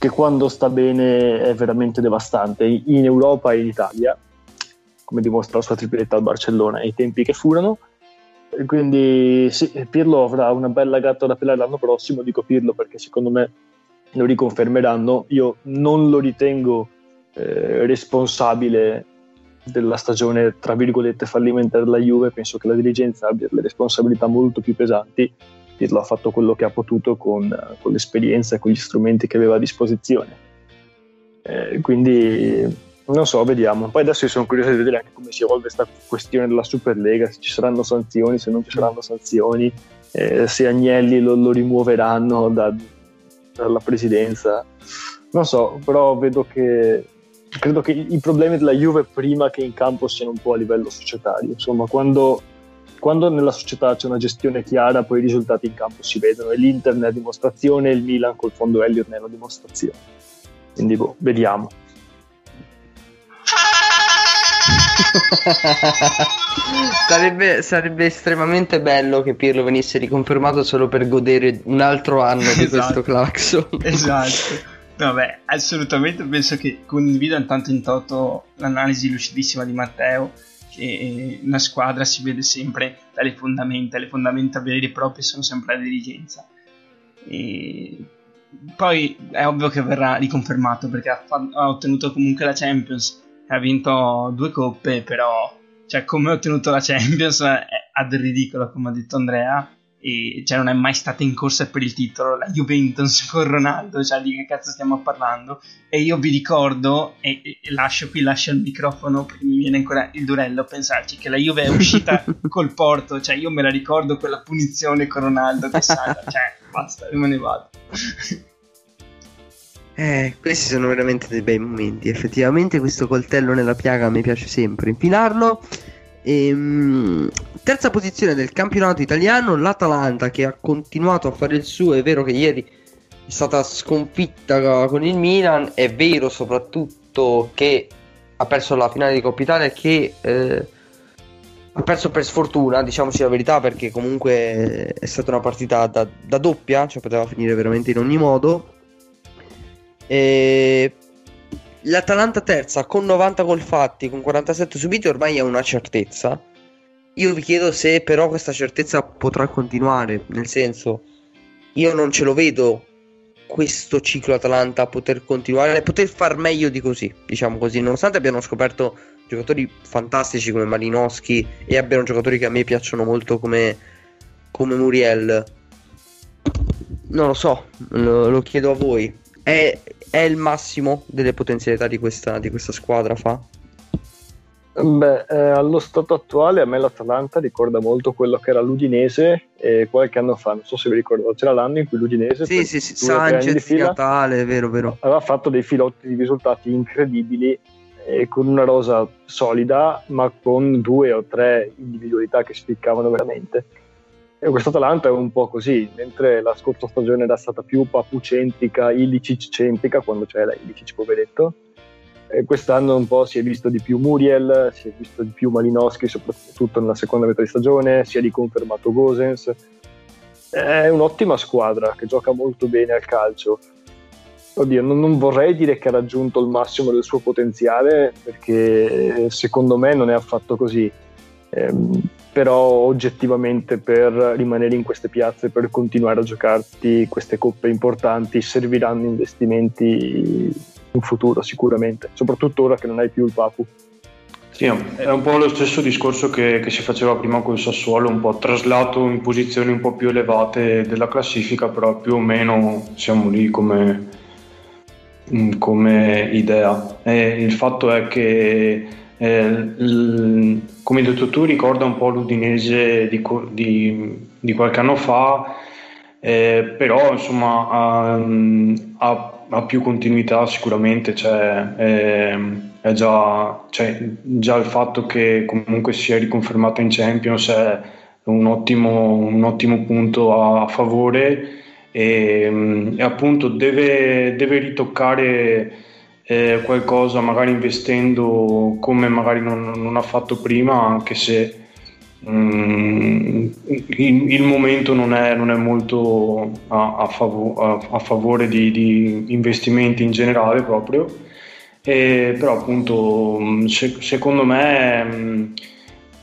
che quando sta bene è veramente devastante in Europa e in Italia, come dimostra la sua tripletta al Barcellona ai tempi che furono. E quindi sì, Pirlo avrà una bella gatta da pelare l'anno prossimo, dico Pirlo perché secondo me lo riconfermeranno. Io non lo ritengo eh, responsabile della stagione tra virgolette fallimentare della Juve, penso che la dirigenza abbia delle responsabilità molto più pesanti Pirlo ha fatto quello che ha potuto con, con l'esperienza e con gli strumenti che aveva a disposizione. Eh, quindi non so, vediamo. Poi adesso io sono curioso di vedere anche come si evolve questa questione della Superlega, se ci saranno sanzioni, se non ci saranno sanzioni, eh, se Agnelli lo, lo rimuoveranno da, dalla presidenza. Non so, però vedo che credo che i problemi della Juve prima che in campo siano un po' a livello societario. Insomma, quando quando nella società c'è una gestione chiara, poi i risultati in campo si vedono e l'Inter ne è dimostrazione, il Milan col fondo Elliott ne è una dimostrazione. Quindi boh, vediamo. sarebbe, sarebbe, estremamente bello che Pirlo venisse riconfermato solo per godere un altro anno di esatto. questo claxon. esatto. Vabbè, assolutamente penso che condivido intanto in toto l'analisi lucidissima di Matteo che una squadra si vede sempre dalle fondamenta, le fondamenta vere e proprie sono sempre la dirigenza. E poi è ovvio che verrà riconfermato perché ha, ha, ottenuto comunque la Champions, ha vinto due coppe, però cioè, come ha ottenuto la Champions è ad ridicolo, come ha detto Andrea, e cioè non è mai stata in corsa per il titolo la Juventus con Ronaldo cioè di che cazzo stiamo parlando? E io vi ricordo e, e lascio qui lascio il microfono perché mi viene ancora il durello a pensarci che la Juve è uscita col Porto cioè io me la ricordo quella punizione con Ronaldo che salta cioè basta me ne vado. Eh, questi sono veramente dei bei momenti effettivamente questo coltello nella piaga mi piace sempre infilarlo Ehm, terza posizione del campionato italiano, l'Atalanta che ha continuato a fare il suo. È vero che ieri è stata sconfitta con il Milan, è vero soprattutto che ha perso la finale di Coppa Italia che eh, ha perso per sfortuna, diciamoci la verità, perché comunque è stata una partita da, da doppia, cioè poteva finire veramente in ogni modo. E L'Atalanta terza con 90 gol fatti, con 47 subiti, ormai è una certezza. Io vi chiedo se però questa certezza potrà continuare, nel senso, io non ce lo vedo questo ciclo Atalanta poter continuare, poter far meglio di così, diciamo così, nonostante abbiano scoperto giocatori fantastici come Malinowski e abbiano giocatori che a me piacciono molto come, come Muriel. Non lo so, lo, lo chiedo a voi. È, è il massimo delle potenzialità di questa, di questa squadra, fa? Beh, eh, allo stato attuale a me l'Atalanta ricorda molto quello che era l'Udinese eh, qualche anno fa, non so se vi ricordate, c'era l'anno in cui l'Udinese sì, sì, sì, Sanchez, di Natale, vero, vero. aveva fatto dei filotti di risultati incredibili eh, con una rosa solida ma con due o tre individualità che spiccavano veramente questo Atalanta è un po' così, mentre la scorsa stagione era stata più papucentrica, Ilicic-centrica, quando c'era Ilicic poveretto, e quest'anno un po' si è visto di più Muriel, si è visto di più Malinowski, soprattutto nella seconda metà di stagione, si è riconfermato Gosens. È un'ottima squadra che gioca molto bene al calcio. Oddio, non, non vorrei dire che ha raggiunto il massimo del suo potenziale, perché secondo me non è affatto così. Ehm, però oggettivamente per rimanere in queste piazze, per continuare a giocarti queste coppe importanti, serviranno investimenti in futuro sicuramente, soprattutto ora che non hai più il Papu. Sì, è un po' lo stesso discorso che, che si faceva prima con il Sassuolo, un po' traslato in posizioni un po' più elevate della classifica, però più o meno siamo lì come, come idea. E il fatto è che eh, come hai detto tu, ricorda un po' l'Udinese di, di, di qualche anno fa, eh, però insomma ha, ha, ha, più continuità sicuramente, cioè, eh, è già, cioè, già, il fatto che comunque sia riconfermata in Champions è un ottimo, un ottimo punto a, a favore e, e appunto deve, deve ritoccare eh, qualcosa magari investendo come magari non, non ha fatto prima, anche se mm, il, il, momento non è, non è molto a, a, favore, a, a favore di, di, investimenti in generale proprio. E, però appunto mm, se, secondo me mm,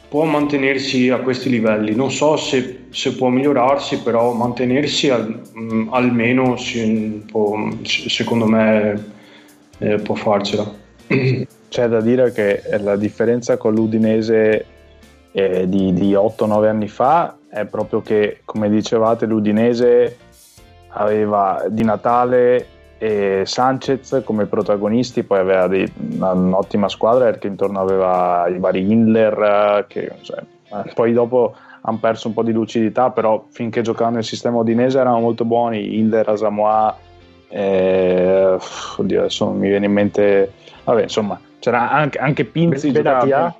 può mantenersi a questi livelli non so se, se può migliorarsi però mantenersi al, almeno si, può, secondo me eh, può farcela. C'è da dire che la differenza con l'Udinese eh, di, di 8-9 anni fa è proprio che, come dicevate, l'Udinese aveva di Natale e Sanchez come protagonisti, poi aveva dei, un'ottima squadra perché intorno aveva i vari Hindler, che cioè, eh, poi dopo hanno perso un po' di lucidità, però finché giocavano nel sistema udinese erano molto buoni, Hindler, Asamoah, eh, oddio, adesso mi viene in mente. Vabbè, insomma, c'era anche, anche Pinzi. Benatia.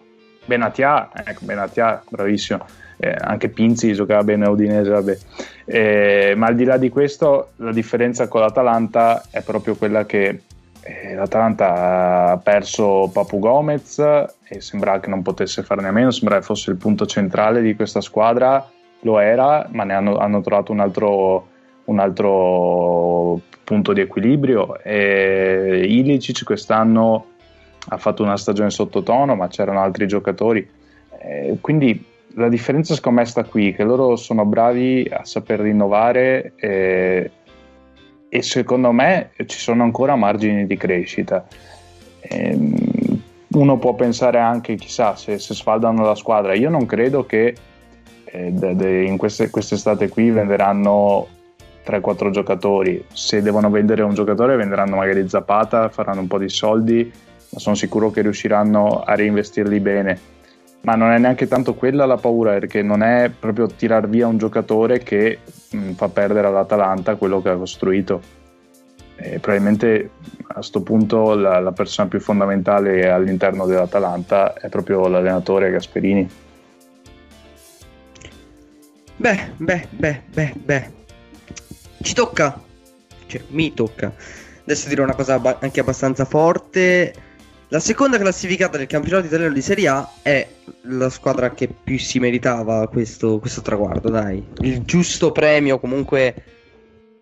Benatia, ecco, Benatia, bravissimo. Eh, anche Pinzi giocava bene a Udinese, vabbè. Eh, ma al di là di questo, la differenza con l'Atalanta è proprio quella che eh, l'Atalanta ha perso Papu Gomez e sembrava che non potesse farne a meno, sembrava che fosse il punto centrale di questa squadra, lo era, ma ne hanno, hanno trovato un altro, un altro punto di equilibrio e Ilicic quest'anno ha fatto una stagione sottotono ma c'erano altri giocatori. Eh, quindi la differenza secondo me sta qui che loro sono bravi a saper rinnovare eh, e secondo me ci sono ancora margini di crescita. Eh, uno può pensare anche chissà se, se, sfaldano la squadra. Io non credo che eh, in queste, quest'estate qui venderanno 3-4 giocatori. Se devono vendere un giocatore, venderanno magari Zapata, faranno un po' di soldi, ma sono sicuro che riusciranno a reinvestirli bene. Ma non è neanche tanto quella la paura, perché non è proprio tirar via un giocatore che mh, mm, fa perdere all'Atalanta quello che ha costruito. E probabilmente a questo punto la, la persona più fondamentale all'interno dell'Atalanta è proprio l'allenatore Gasperini. Beh, beh, beh, beh, beh. Ci tocca, cioè mi tocca. Adesso dirò una cosa anche abbastanza forte. La seconda classificata del campionato italiano di Serie A è la squadra che più si meritava questo, questo traguardo, dai. Il giusto premio comunque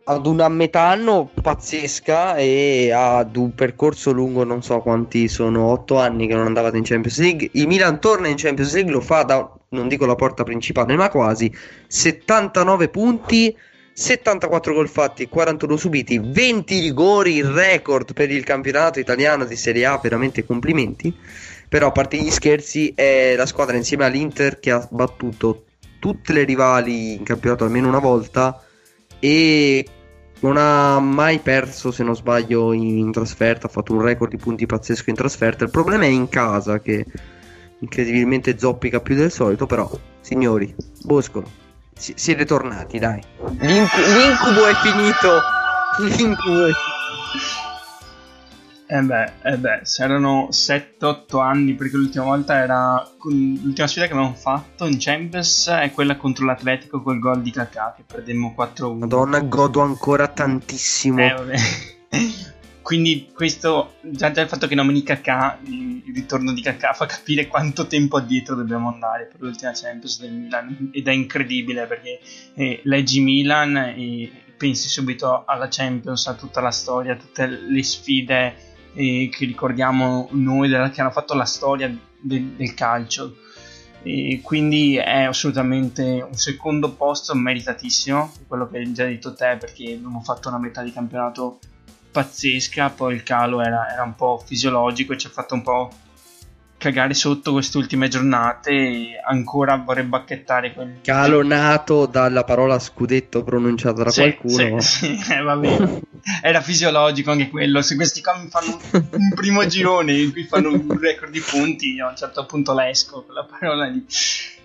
ad una metà anno pazzesca e ad un percorso lungo, non so quanti sono, otto anni che non andavate in Champions League. Il Milan torna in Champions League, lo fa da, non dico la porta principale, ma quasi 79 punti 74 gol fatti e 41 subiti, 20 rigori, record per il campionato italiano di Serie A, veramente complimenti. Però a parte gli scherzi è la squadra insieme all'Inter che ha battuto tutte le rivali in campionato almeno una volta e non ha mai perso, se non sbaglio, in trasferta, ha fatto un record di punti pazzesco in trasferta. Il problema è in casa che incredibilmente zoppica più del solito, però signori, Boscolo si- siete tornati, dai. L'incu- l'incubo è finito. L'incubo è finito. Eh beh, eh beh, se erano 7-8 anni, perché l'ultima volta era. L'ultima sfida che abbiamo fatto in Champions è quella contro l'Atletico col gol di Kakà che perdemmo 4-1. Madonna, godo ancora tantissimo. Eh, vabbè. Quindi questo, già, già il fatto che nomini Kakà, il, ritorno di Kakà fa capire quanto tempo addietro dobbiamo andare per l'ultima Champions del Milan ed è incredibile perché eh, leggi Milan e pensi subito alla Champions, a tutta la storia, a tutte le sfide eh, che ricordiamo noi, della, che hanno fatto la storia del, del calcio. E quindi è assolutamente un secondo posto meritatissimo, quello che hai già detto te, perché abbiamo fatto una metà di campionato pazzesca, poi il calo era, era un po' fisiologico e ci ha fatto un po' cagare sotto queste ultime giornate e ancora vorrei bacchettare quel calo nato dalla parola scudetto pronunciata da sì, qualcuno. sì, sì, eh, va bene era fisiologico anche quello se questi qua mi fanno un primo girone in cui fanno un record di punti a un certo punto l'esco quella parola lì.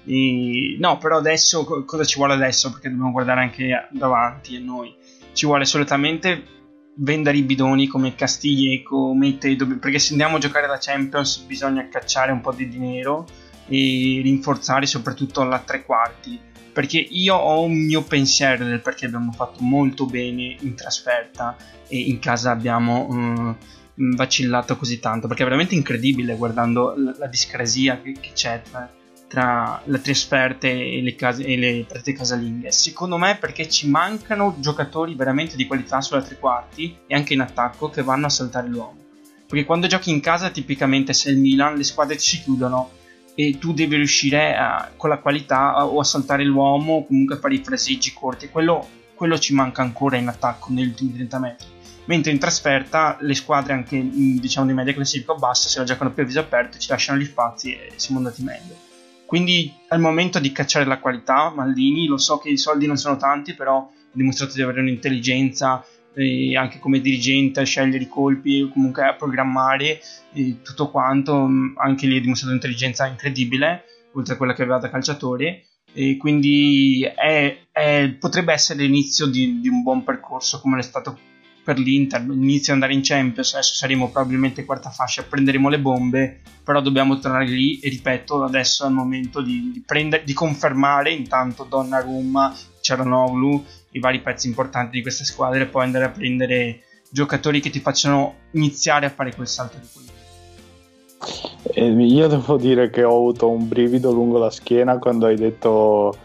E, no però adesso cosa ci vuole adesso? Perché dobbiamo guardare anche davanti a noi. Ci vuole assolutamente vendere i bidoni come Castiglieco, Mete, perché se andiamo a giocare la Champions bisogna cacciare un po' di dinero e rinforzare soprattutto la tre quarti perché io ho un mio pensiero del perché abbiamo fatto molto bene in trasferta e in casa abbiamo uh, vacillato così tanto perché è veramente incredibile guardando la, la discrasia che, che c'è tra tra le trasferte e le, case, e le partite casalinghe. Secondo me perché ci mancano giocatori veramente di qualità sulla tre quarti e anche in attacco che vanno a saltare l'uomo. Perché quando giochi in casa, tipicamente se il Milan, le squadre ci chiudono e tu devi riuscire a, con la qualità a, o a saltare l'uomo o comunque a fare i fraseggi corti. Quello, quello ci manca ancora in attacco negli ultimi 30 metri. Mentre in trasferta le squadre anche diciamo di media classifica o bassa se la giocano più a viso aperto ci lasciano gli spazi e siamo andati meglio. Quindi è il momento di cacciare la qualità. Maldini, lo so che i soldi non sono tanti, però ha dimostrato di avere un'intelligenza eh, anche come dirigente a scegliere i colpi, comunque a programmare eh, tutto quanto. Mm, anche lì ha dimostrato un'intelligenza incredibile, oltre a quella che aveva da calciatore. E quindi è, è, potrebbe essere l'inizio di, di un buon percorso come è stato per l'Inter, inizia ad andare in Champions, adesso saremo probabilmente quarta fascia, prenderemo le bombe, però dobbiamo tornare lì e ripeto, adesso è il momento di, di, prendere, di confermare intanto Donnarumma, Ceranoglu, i vari pezzi importanti di queste squadre e poi andare a prendere giocatori che ti facciano iniziare a fare quel salto di qualità. Eh, io devo dire che ho avuto un brivido lungo la schiena quando hai detto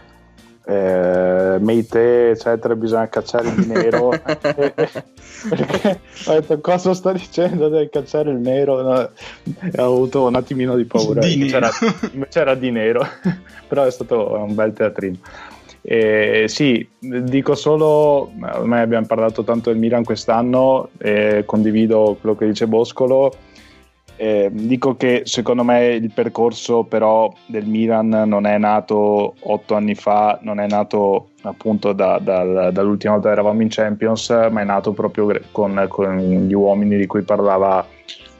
eh, Meite, eccetera, bisogna cacciare il nero. perché ho detto cosa sto dicendo del cacciare il nero? No, ho avuto un attimino di paura. Di c'era, c'era di nero, però è stato un bel teatrino. Eh, sì, dico solo, ormai abbiamo parlato tanto del Milan quest'anno, eh, condivido quello che dice Boscolo eh, dico che secondo me il percorso però del Milan non è nato otto anni fa, non è nato appunto da, da, dall'ultima volta che eravamo in Champions, ma è nato proprio con, con gli uomini di cui, parlava,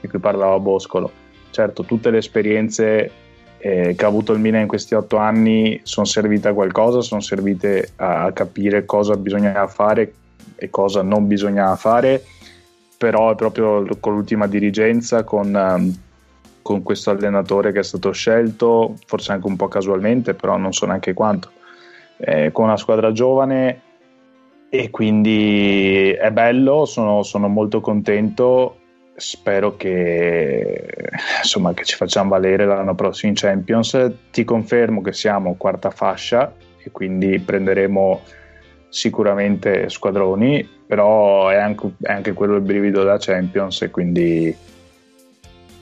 di cui parlava Boscolo. Certo, tutte le esperienze eh, che ha avuto il Milan in questi otto anni sono servite a qualcosa, sono servite a, capire cosa bisognava fare e cosa non bisognava fare però è proprio con l'ultima dirigenza, con, um, con, questo allenatore che è stato scelto, forse anche un po' casualmente, però non so neanche quanto, eh, con una squadra giovane e quindi è bello, sono, sono molto contento, spero che, insomma, che ci facciamo valere l'anno prossimo in Champions, ti confermo che siamo quarta fascia e quindi prenderemo sicuramente squadroni, però è anche, è anche quello il brivido da Champions e quindi,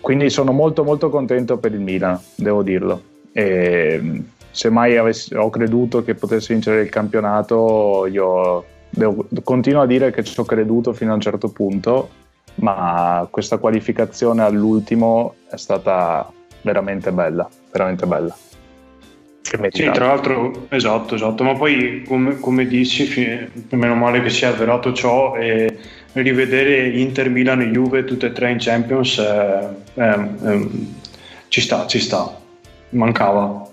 quindi sono molto molto contento per il Milan, devo dirlo. E, se mai avessi, ho creduto che potesse vincere il campionato, io devo, continuo a dire che ci ho creduto fino a un certo punto, ma questa qualificazione all'ultimo è stata veramente bella, veramente bella. Sì, tra l'altro, esatto, esatto, ma poi come, come dici, meno male che sia avverato ciò e rivedere Inter, Milan e Juve tutte e tre in Champions eh, eh, eh, ci sta, ci sta, mancava.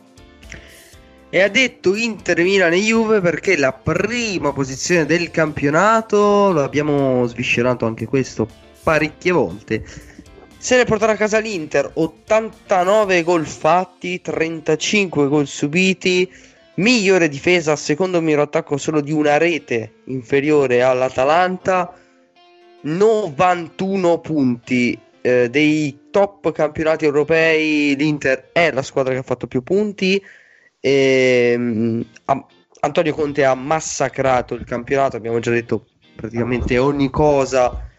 E ha detto Inter, Milan e Juve perché la prima posizione del campionato, lo abbiamo sviscerato anche questo parecchie volte, se ne porterà a casa l'Inter, 89 gol fatti, 35 gol subiti, migliore difesa, secondo miro attacco solo di una rete inferiore all'Atalanta. 91 punti eh, dei top campionati europei. L'Inter è la squadra che ha fatto più punti. E, mm, ha- Antonio Conte ha massacrato il campionato. Abbiamo già detto praticamente ogni cosa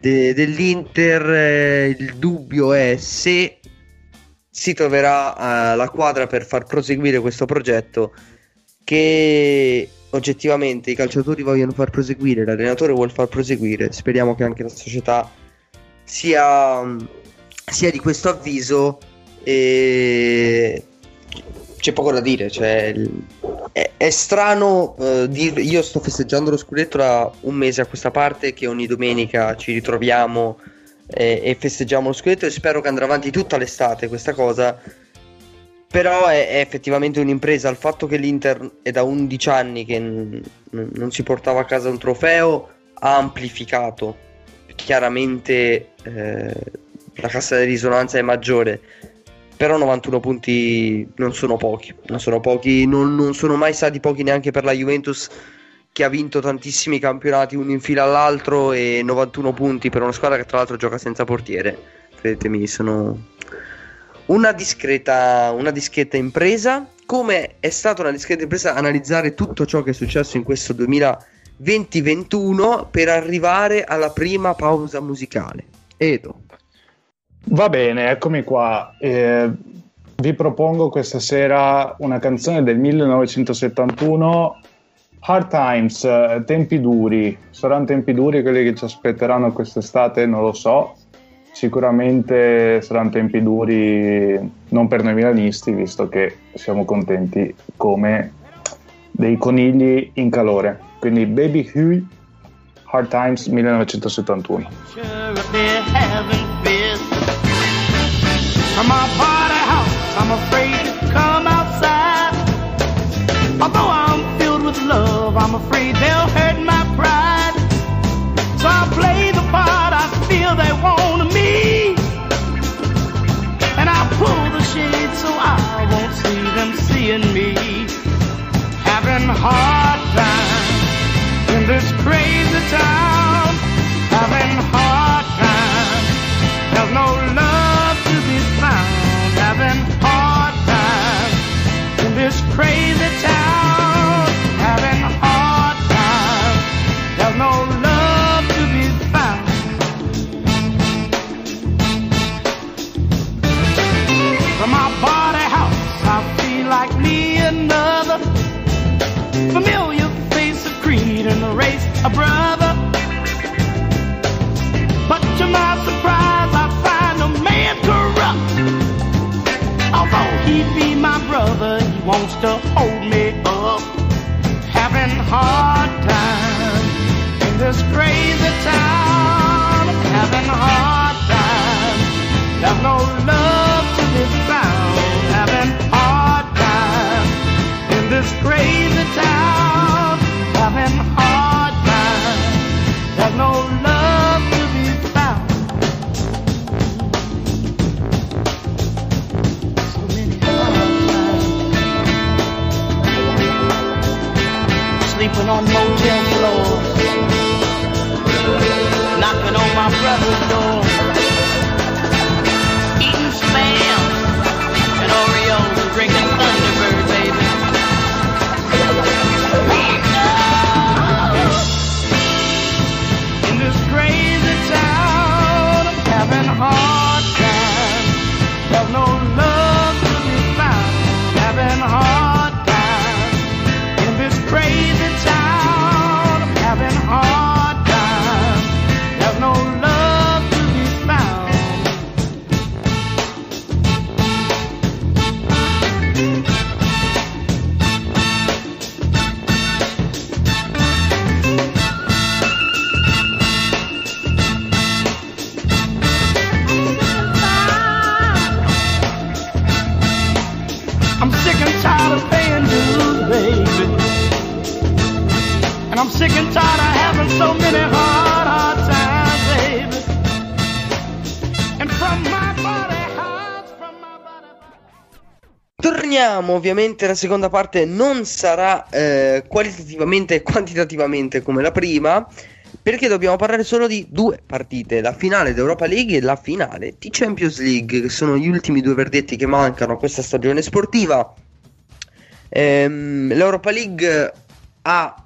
de- dell'Inter. Eh, il dubbio è se si troverà eh, la quadra per far proseguire questo progetto che oggettivamente i calciatori vogliono far proseguire, l'allenatore vuole far proseguire. Speriamo che anche la società sia, sia di questo avviso e c'è poco da dire. Cioè, è, è strano eh, dir- io sto festeggiando lo scudetto da un mese a questa parte che ogni domenica ci ritroviamo eh, e festeggiamo lo scudetto e spero che andrà avanti tutta l'estate questa cosa. Però è, è effettivamente un'impresa. Il fatto che l'Inter è da 11 anni che n- n- non si portava a casa un trofeo ha amplificato chiaramente eh, la cassa di risonanza è maggiore. Però 91 punti non sono pochi, non sono pochi, non, non sono mai stati pochi neanche per la Juventus che ha vinto tantissimi campionati uno in fila all'altro e 91 punti per una squadra che tra l'altro gioca senza portiere. Credetemi, sono una discreta, una discreta impresa. Come è stata una discreta impresa analizzare tutto ciò che è successo in questo 2020-21 per arrivare alla prima pausa musicale. Edo. Va bene, eccomi qua. Eh, vi propongo questa sera una canzone del 1971, Hard Times, eh, tempi duri. Saranno tempi duri quelli che ci aspetteranno quest'estate? Non lo so. Sicuramente saranno tempi duri non per noi milanisti, visto che siamo contenti come dei conigli in calore. Quindi Baby Huey, Hard Times 1971. From my party house, I'm afraid to come outside. Although I'm filled with love, I'm afraid they'll hurt my pride. So I play the part I feel they want me. And I pull the shade so I won't see them seeing me. Having hard times in this crazy town. A brother. But to my surprise, I find a man corrupt. Although he be my brother, he wants to hold Torniamo, ovviamente la seconda parte non sarà eh, qualitativamente e quantitativamente come la prima, Perché dobbiamo parlare solo di due partite, la finale d'Europa League e la finale di Champions League, che sono gli ultimi due verdetti che mancano a questa stagione sportiva. Ehm, L'Europa League ha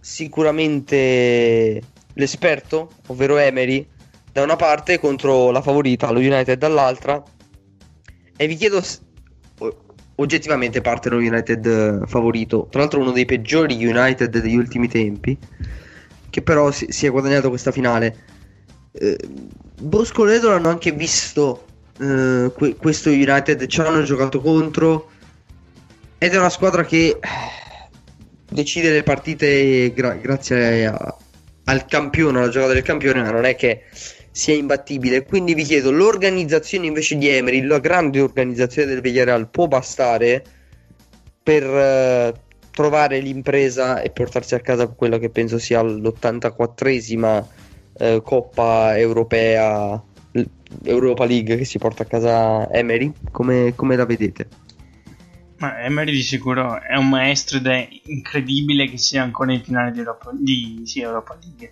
sicuramente l'esperto, ovvero Emery, da una parte contro la favorita, lo United dall'altra. E vi chiedo oggettivamente parte lo United eh, favorito, tra l'altro uno dei peggiori United degli ultimi tempi, che però si, si è guadagnato questa finale. Eh, Bosco e Redol hanno anche visto eh, que- questo United, ci hanno giocato contro ed è una squadra che eh, decide le partite gra- grazie a- al campione, alla giocata del campione, ma non è che sia imbattibile. Quindi vi chiedo, l'organizzazione invece di Emery, la grande organizzazione del Villarreal può bastare per eh, trovare l'impresa e portarsi a casa quella che penso sia l'84esima eh, Coppa Europea, Europa League che si porta a casa Emery? Come, come la vedete? Ma Emery di sicuro è un maestro ed è incredibile che sia ancora in finale di Europa, di, sì, Europa League.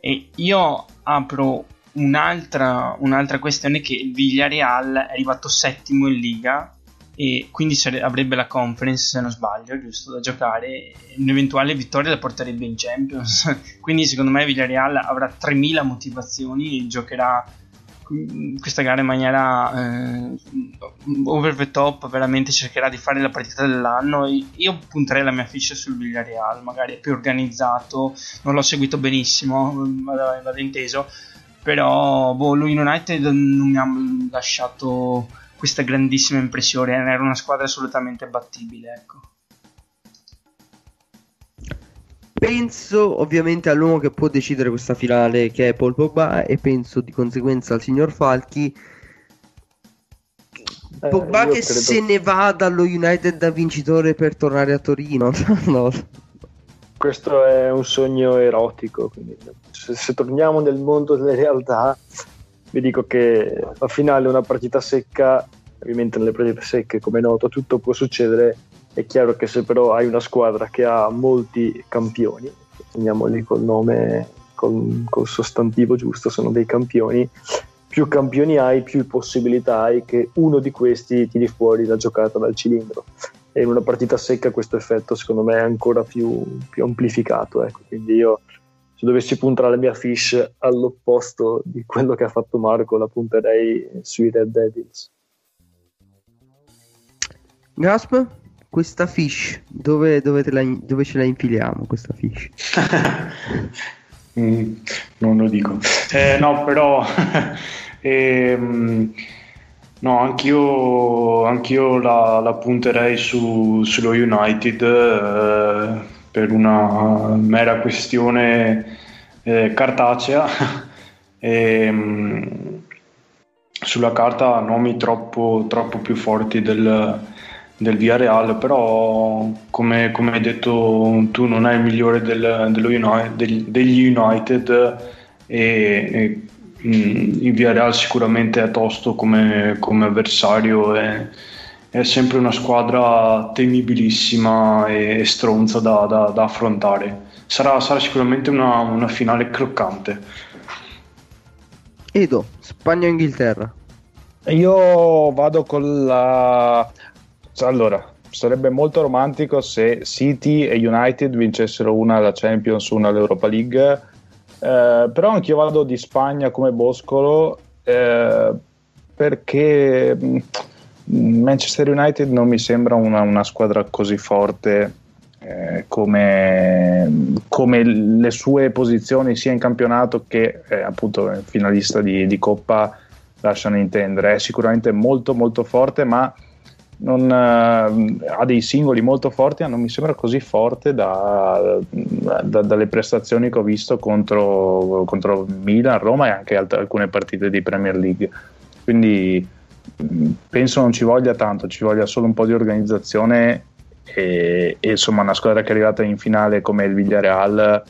E io apro un'altra, un'altra questione che il Villarreal è arrivato settimo in Liga e quindi avrebbe la conference se non sbaglio, giusto, da giocare un'eventuale vittoria la porterebbe in Champions. quindi secondo me Villarreal avrà 3000 motivazioni e giocherà mm, questa gara in maniera eh, over the top veramente cercherà di fare la partita dell'anno io punterei la mia ficha sul Villarreal magari è più organizzato non l'ho seguito benissimo vado inteso però boh, lui in United non mi ha lasciato questa grandissima impressione era una squadra assolutamente battibile ecco Penso ovviamente all'uomo che può decidere questa finale, che è Paul Pogba, e penso di conseguenza al signor Falchi. Eh, Pogba che credo- se ne va dallo United da vincitore per tornare a Torino. No. Questo è un sogno erotico. quindi se, se torniamo nel mondo delle realtà, vi dico che la finale è una partita secca. Ovviamente, nelle partite secche, come è noto, tutto può succedere. È chiaro che se però hai una squadra che ha molti campioni, chiamiamoli col nome, col, col sostantivo giusto, sono dei campioni. Più campioni hai, più possibilità hai che uno di questi tiri fuori la giocata dal cilindro e in una partita secca questo effetto secondo me è ancora più, più amplificato ecco. quindi io se dovessi puntare la mia fish all'opposto di quello che ha fatto Marco la punterei sui Red Devils Gasp, questa fish, dove, dove, te la dove ce la infiliamo questa fish? Mm, non lo dico. Eh, no, però ehm, no, anch'io, anch'io la, la punterei su- sullo United eh, per una mera questione eh, cartacea. Ehm, sulla carta nomi troppo, troppo più forti del, del Villarreal, però come, come hai detto tu non è il migliore del- dello Uni- del- degli United e, e, il Villarreal sicuramente è tosto come, come avversario, è, è sempre una squadra temibilissima e stronza da, da- da affrontare. Sarà, sarà sicuramente una, una finale croccante. Edo, Spagna-Inghilterra. Io vado con la... Allora, sarebbe molto romantico se City e United vincessero una la Champions, una l'Europa League, eh, però anch'io vado di Spagna come Boscolo eh, perché mh, Manchester United non mi sembra una, una squadra così forte eh, come, come le sue posizioni sia in campionato che eh, appunto finalista di, di Coppa lasciano intendere. È sicuramente molto molto forte, ma non, eh, ha dei singoli molto forti, ma non mi sembra così forte da, da- dalle prestazioni che ho visto contro, contro Milan, Roma e anche alt- alcune partite di Premier League. Quindi mh, penso non ci voglia tanto, ci voglia solo un po' di organizzazione e, e, insomma una squadra che è arrivata in finale come il Villarreal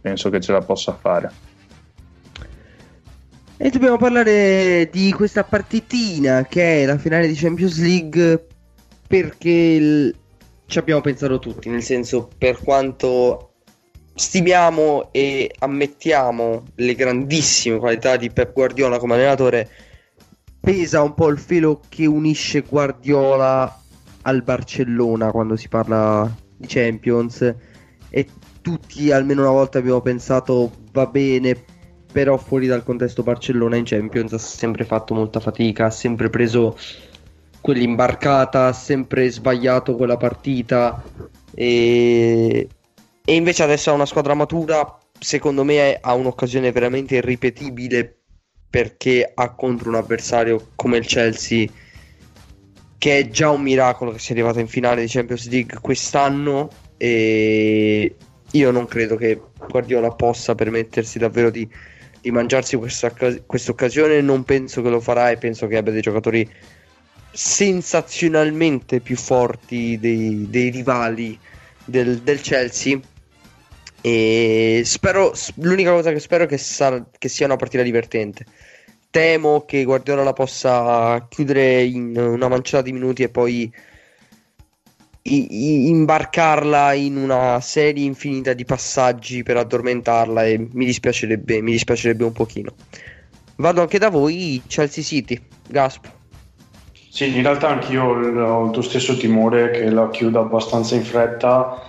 penso che ce la possa fare. E dobbiamo parlare di questa partitina che è la finale di Champions League perché il- ci abbiamo pensato tutti, nel senso per quanto stimiamo e ammettiamo le grandissime qualità di Pep Guardiola come allenatore, pesa un po' il filo che unisce Guardiola al Barcellona quando si parla di Champions. E tutti almeno una volta abbiamo pensato va bene, però fuori dal contesto Barcellona in Champions ha sempre fatto molta fatica, ha sempre preso quell'imbarcata, ha sempre sbagliato quella partita e, e invece adesso ha una squadra matura, secondo me ha un'occasione veramente irripetibile perché ha contro un avversario come il Chelsea che è già un miracolo che sia arrivato in finale di Champions League quest'anno e io non credo che Guardiola possa permettersi davvero di, di mangiarsi questa occasione, non penso che lo farà e penso che abbia dei giocatori sensazionalmente più forti dei, dei rivali del, del, Chelsea e spero l'unica cosa che spero è che, sarà, che sia una partita divertente temo che Guardiola la possa chiudere in una manciata di minuti e poi imbarcarla in una serie infinita di passaggi per addormentarla e mi dispiacerebbe, mi dispiacerebbe un pochino. Vado anche da voi, Chelsea City, Gasp. Sì, in realtà anch'io ho il tuo stesso timore che la chiuda abbastanza in fretta,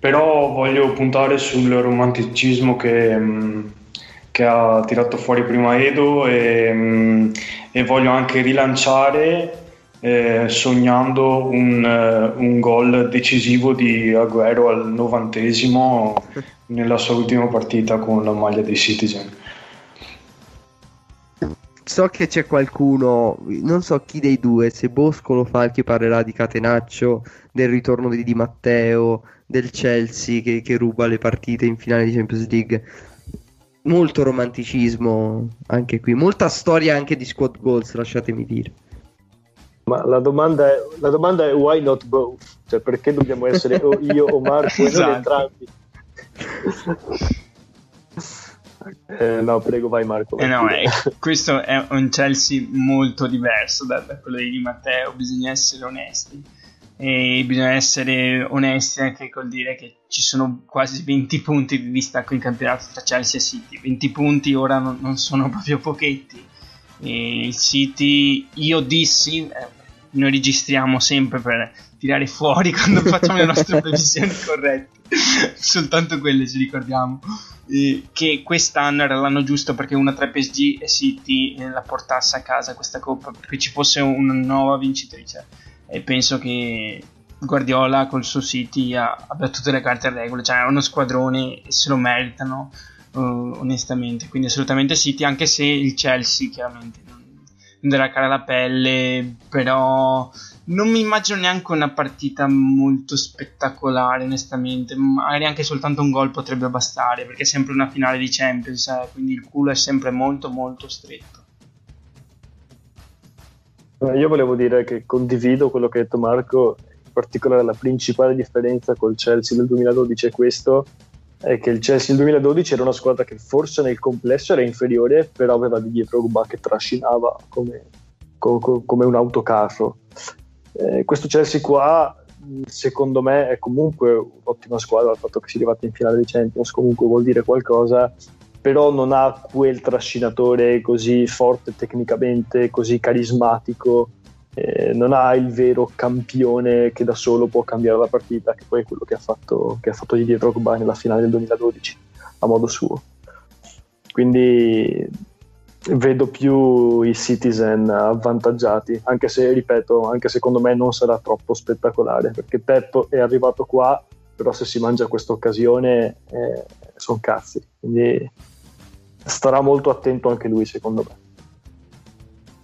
però voglio puntare sul romanticismo che, mm, che ha tirato fuori prima Edo e, mm, e voglio anche rilanciare eh, sognando un, uh, un, gol decisivo di Aguero al novantesimo nella sua ultima partita con la maglia dei Citizen. So che c'è qualcuno, non so chi dei due, se Bosco lo fa che parlerà di Catenaccio, del ritorno di Di Matteo, del Chelsea che, che ruba le partite in finale di Champions League molto romanticismo anche qui, molta storia anche di squad goals, lasciatemi dire. Ma la domanda, è, la domanda è why not both? Cioè perché dobbiamo essere o io o Marco esatto. e non entrambi? eh, no, prego, vai Marco. Eh no, è, questo è un Chelsea molto diverso da, da quello di Matteo, bisogna essere onesti. E bisogna essere onesti anche col dire che ci sono quasi 20 punti di distacco in campionato tra Chelsea e City. 20 punti ora non, non sono proprio pochetti e il City, io dissi, eh, noi registriamo sempre per tirare fuori quando facciamo le nostre previsioni corrette, soltanto quelle ci ricordiamo. Che quest'anno era l'anno giusto perché una tra PSG e City eh, la portasse a casa questa coppa perché ci fosse una nuova vincitrice e penso che Guardiola col suo City abbia tutte le carte a regola cioè è uno squadrone e se lo meritano uh, onestamente. Quindi assolutamente City, anche se il Chelsea chiaramente non, darà cara la pelle, però non mi immagino neanche una partita molto spettacolare, onestamente. Magari anche soltanto un gol potrebbe bastare, perché è sempre una finale di Champions, eh, quindi il culo è sempre molto molto stretto. Io volevo dire che condivido quello che ha detto Marco, in particolare la principale differenza col Chelsea del 2012 è questo, è che il Chelsea nel 2012 era una squadra che forse nel complesso era inferiore, però aveva di dietro Drogba che trascinava come, come, come un autocarro. Eh, questo Chelsea qua, secondo me, è comunque un'ottima squadra. Il fatto che sia arrivata in finale di Champions comunque vuol dire qualcosa, però non ha quel trascinatore così forte tecnicamente, così carismatico eh, non ha il vero campione che da solo può cambiare la partita, che poi è quello che ha fatto, che ha fatto Didier Drogba nella finale del 2012 a modo suo. Quindi vedo più i Citizen avvantaggiati, anche se, ripeto, anche secondo me non sarà troppo spettacolare, perché Pep è arrivato qua, però se si mangia questa occasione eh, sono cazzi, quindi starà molto attento anche lui secondo me.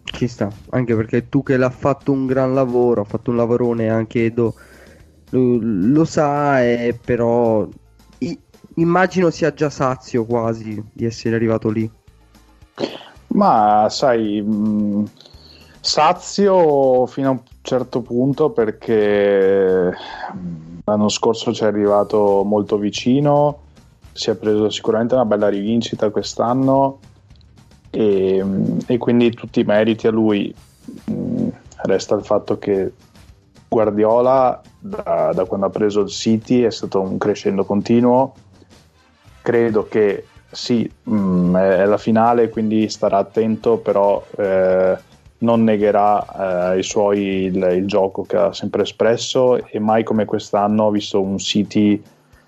Ci sta, anche perché tu che l'ha fatto un gran lavoro, ha fatto un lavorone anche Edo, lo, lo sa, e però i, immagino sia già sazio quasi di essere arrivato lì. Ma sai, mh, sazio fino a un certo punto perché l'anno scorso ci è arrivato molto vicino, si è preso sicuramente una bella rivincita quest'anno e, e quindi tutti i meriti a lui. Mm, resta il fatto che Guardiola da, da, quando ha preso il City è stato un crescendo continuo credo che sì, mh, è la finale, quindi starà attento, però eh, non negherà eh, i suoi, il, il, gioco che ha sempre espresso e mai come quest'anno ho visto un City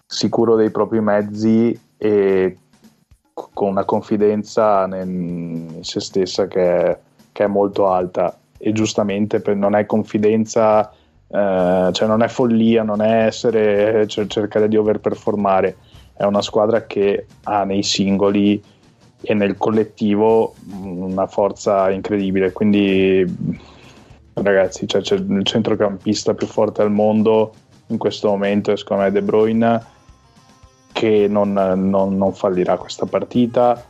sicuro dei propri mezzi e con una confidenza in se stessa che è, che è molto alta. E giustamente per, non è confidenza, eh, cioè non è follia, non è essere, cioè cercare di overperformare, è una squadra che ha nei singoli e nel collettivo una forza incredibile. Quindi, ragazzi, cioè, c'è il centrocampista più forte al mondo in questo momento, secondo me, De Bruyne, che non, non, non fallirà questa partita.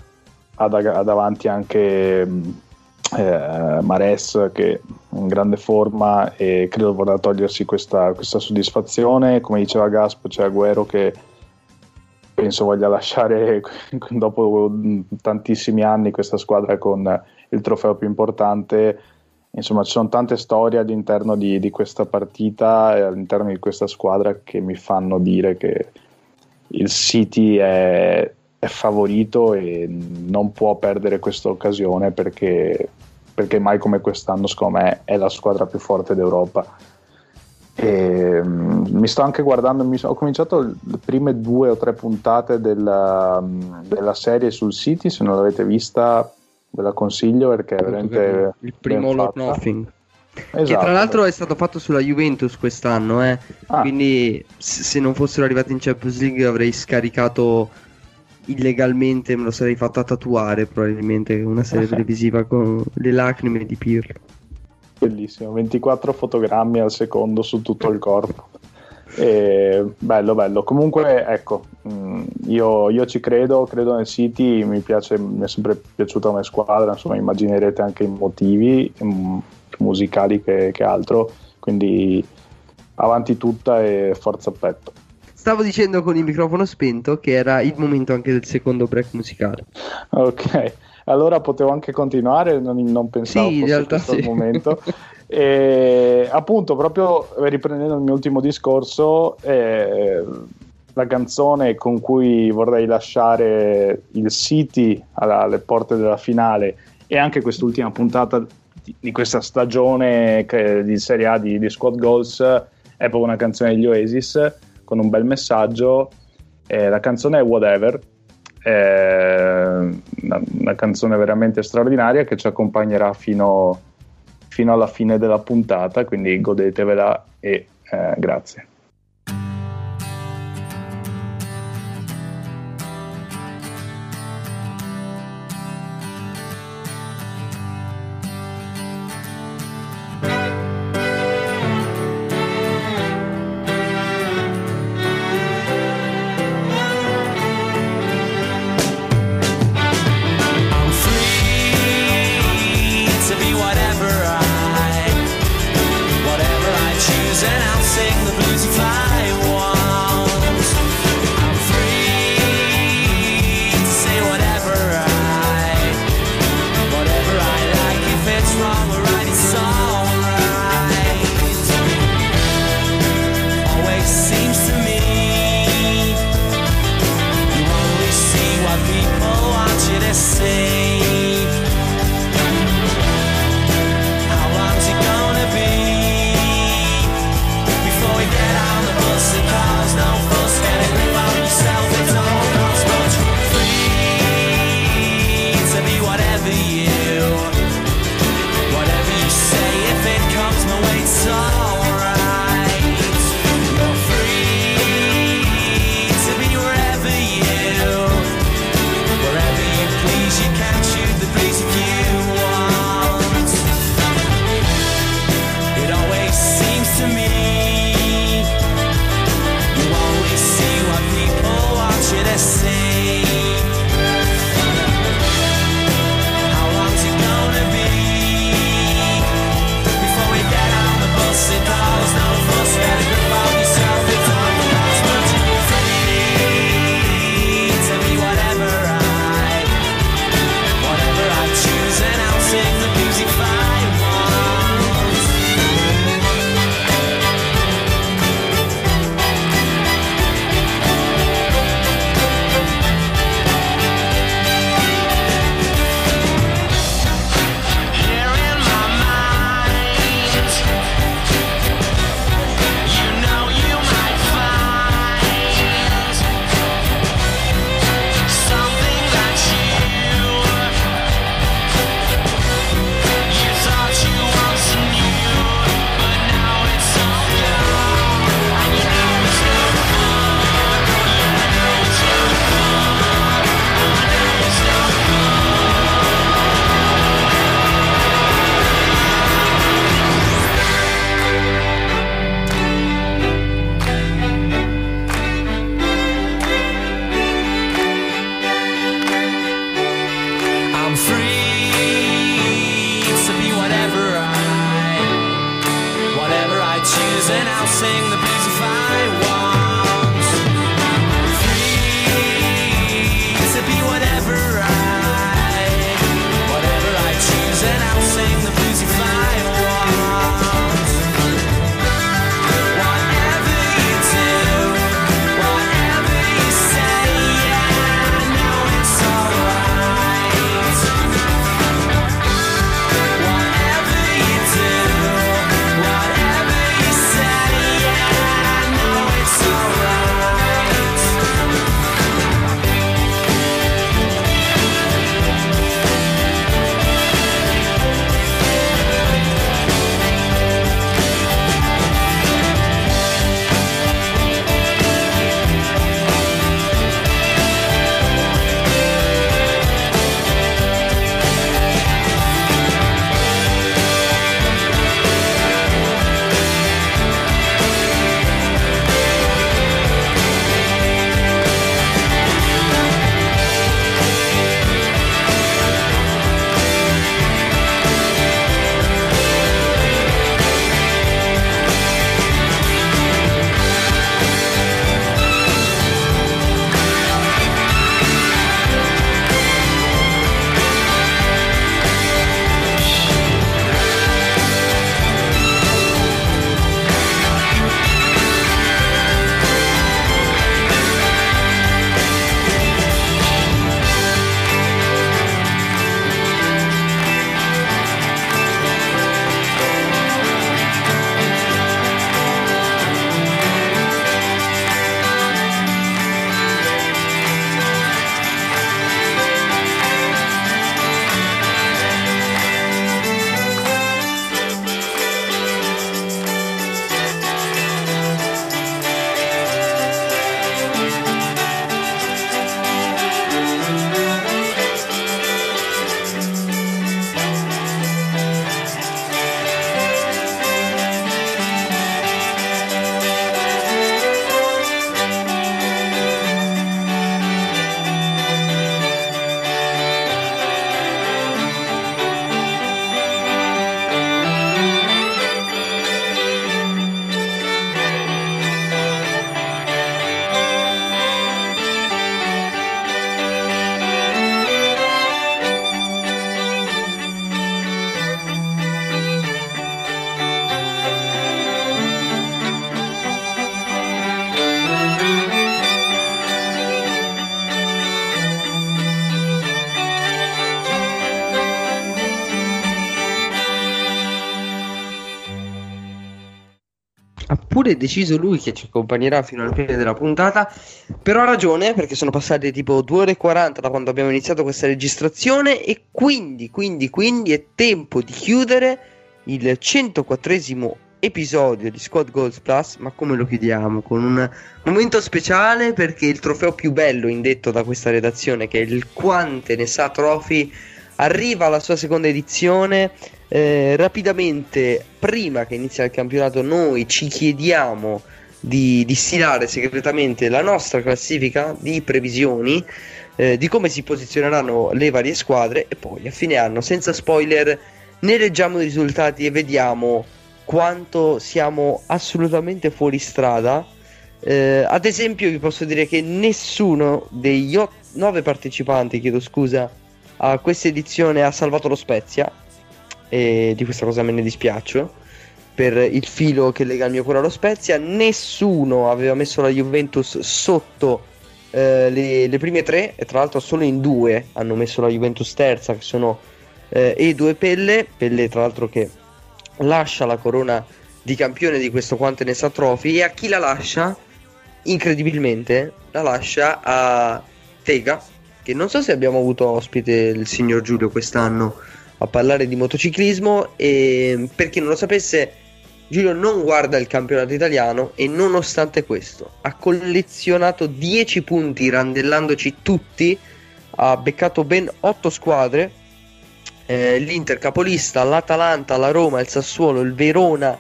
Ha, da, ha davanti anche eh, Mares che è in grande forma e credo vorrà togliersi questa, questa soddisfazione. Come diceva Gaspo, c'è Agüero che penso voglia lasciare dopo tantissimi anni questa squadra con il trofeo più importante. Insomma, ci sono tante storie all'interno di, di questa partita e all'interno di questa squadra che mi fanno dire che il City è, è favorito e non può perdere questa occasione perché, perché mai come quest'anno, secondo me, è la squadra più forte d'Europa e, um, mi sto anche guardando, mi so, ho cominciato le prime due o tre puntate della, um, della, serie sul City, se non l'avete vista ve la consiglio perché è veramente... Il primo Lord Nothing. Esatto. Che tra l'altro è stato fatto sulla Juventus quest'anno, eh? ah. quindi se non fossero arrivati in Champions League avrei scaricato illegalmente, me lo sarei fatta tatuare probabilmente una serie televisiva con le lacrime di Pirlo bellissimo. 24 fotogrammi al secondo su tutto il corpo. E bello bello. Comunque ecco mm, io, io, ci credo credo nel City mi piace mi è sempre piaciuta come squadra insomma immaginerete anche i motivi mm, musicali che, che altro. Quindi avanti tutta e forza petto. Stavo dicendo con il microfono spento che era il momento anche del secondo break musicale. Ok, allora potevo anche continuare, non, non pensavo sì, in realtà sì. il momento. e appunto, proprio riprendendo il mio ultimo discorso, eh, la canzone con cui vorrei lasciare il City alle porte della finale e anche quest'ultima puntata di, questa stagione di Serie A di, di Squad Goals è proprio una canzone degli Oasis con un bel messaggio. Eh, la canzone è Whatever una, una, canzone veramente straordinaria che ci accompagnerà fino, fino alla fine della puntata, quindi godetevela e eh, grazie. Pure deciso lui che ci accompagnerà fino alla fine della puntata. Però ha ragione perché sono passate tipo 2 ore e 40 da quando abbiamo iniziato questa registrazione e quindi, quindi, quindi è tempo di chiudere il 104esimo episodio di Squad Goals Plus. Ma come lo chiudiamo? Con un momento speciale perché il trofeo più bello indetto da questa redazione, che è il Quante ne sa Trophy, arriva alla sua seconda edizione. Eh, rapidamente, prima che inizia il campionato, noi ci chiediamo di, di stilare segretamente la nostra classifica di previsioni eh, di come si posizioneranno le varie squadre e poi a fine anno, senza spoiler, ne leggiamo i risultati e vediamo quanto siamo assolutamente fuori strada. Eh, ad esempio, vi posso dire che nessuno degli ot- nove partecipanti, chiedo scusa, a questa edizione ha salvato lo Spezia e di questa cosa me ne dispiaccio per il filo che lega il mio cuore allo Spezia. Nessuno aveva messo la Juventus sotto eh, le, le, prime tre, e tra l'altro solo in due hanno messo la Juventus terza, che sono eh, e due Pelle. Pelle, tra l'altro, che lascia la corona di campione di questo Quante ne sa Trophy. E a chi la lascia? Incredibilmente, la lascia a Tega. Che non so se abbiamo avuto ospite il signor Giulio quest'anno a parlare di motociclismo e per chi non lo sapesse Giulio non guarda il campionato italiano e nonostante questo ha collezionato 10 punti randellandoci tutti ha beccato ben 8 squadre eh, l'Inter capolista, l'Atalanta, la Roma, il Sassuolo, il Verona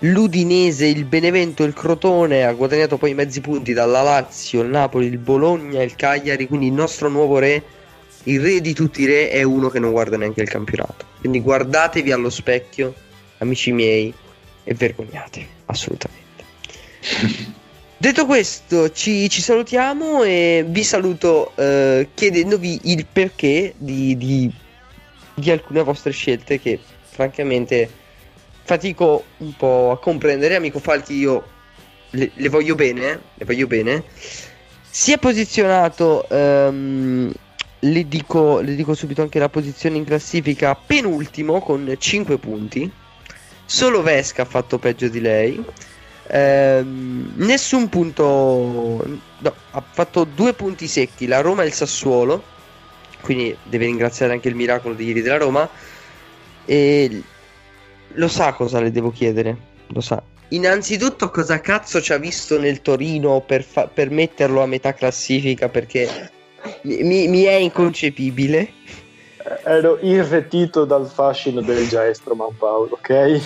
l'Udinese, il Benevento, il Crotone ha guadagnato poi mezzi punti dalla Lazio, il Napoli, il Bologna, il Cagliari quindi il nostro nuovo re il re di tutti i re è uno che non guarda neanche il campionato. Quindi guardatevi allo specchio, amici miei, e vergognatevi, assolutamente. Detto questo, ci, ci, salutiamo e vi saluto eh, chiedendovi il perché di, di, di alcune vostre scelte che francamente fatico un po' a comprendere. Amico Falchi, io le, le voglio bene, le voglio bene. Si è posizionato um, le dico, le dico subito anche la posizione in classifica penultimo con 5 punti. Solo Vesca ha fatto peggio di lei. Ehm, nessun punto. No, ha fatto due punti secchi la Roma e il Sassuolo. Quindi deve ringraziare anche il miracolo di ieri della Roma. E lo sa cosa le devo chiedere. Lo sa. Innanzitutto, cosa cazzo ci ha visto nel Torino per, fa- per metterlo a metà classifica? Perché mi, mi, è inconcepibile. Ero irretito dal fascino del Giaestro Manpaolo, ok?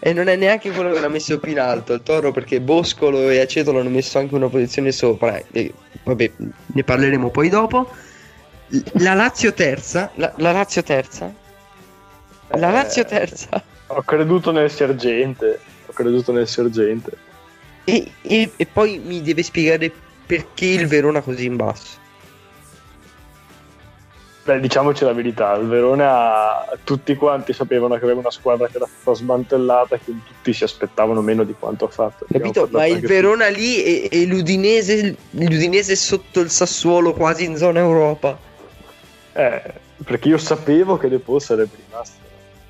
E non è neanche quello che l'ha messo più in alto il toro perché Boscolo e Aceto l'hanno messo anche una posizione sopra. E, vabbè, ne parleremo poi dopo. La Lazio terza. La, la Lazio terza. La eh, Lazio terza. Ho creduto nel sergente. Ho creduto nel sergente. E, e, e poi mi deve spiegare perché il Verona così in basso? Beh, diciamoci la verità, il Verona tutti quanti sapevano che aveva una squadra che era stata smantellata che tutti si aspettavano meno di quanto ha fatto. Capito? Ma il Verona tutti. lì e, e l'Udinese, l'Udinese sotto il Sassuolo quasi in zona Europa. Eh, perché io sapevo che De Paul sarebbe rimasto.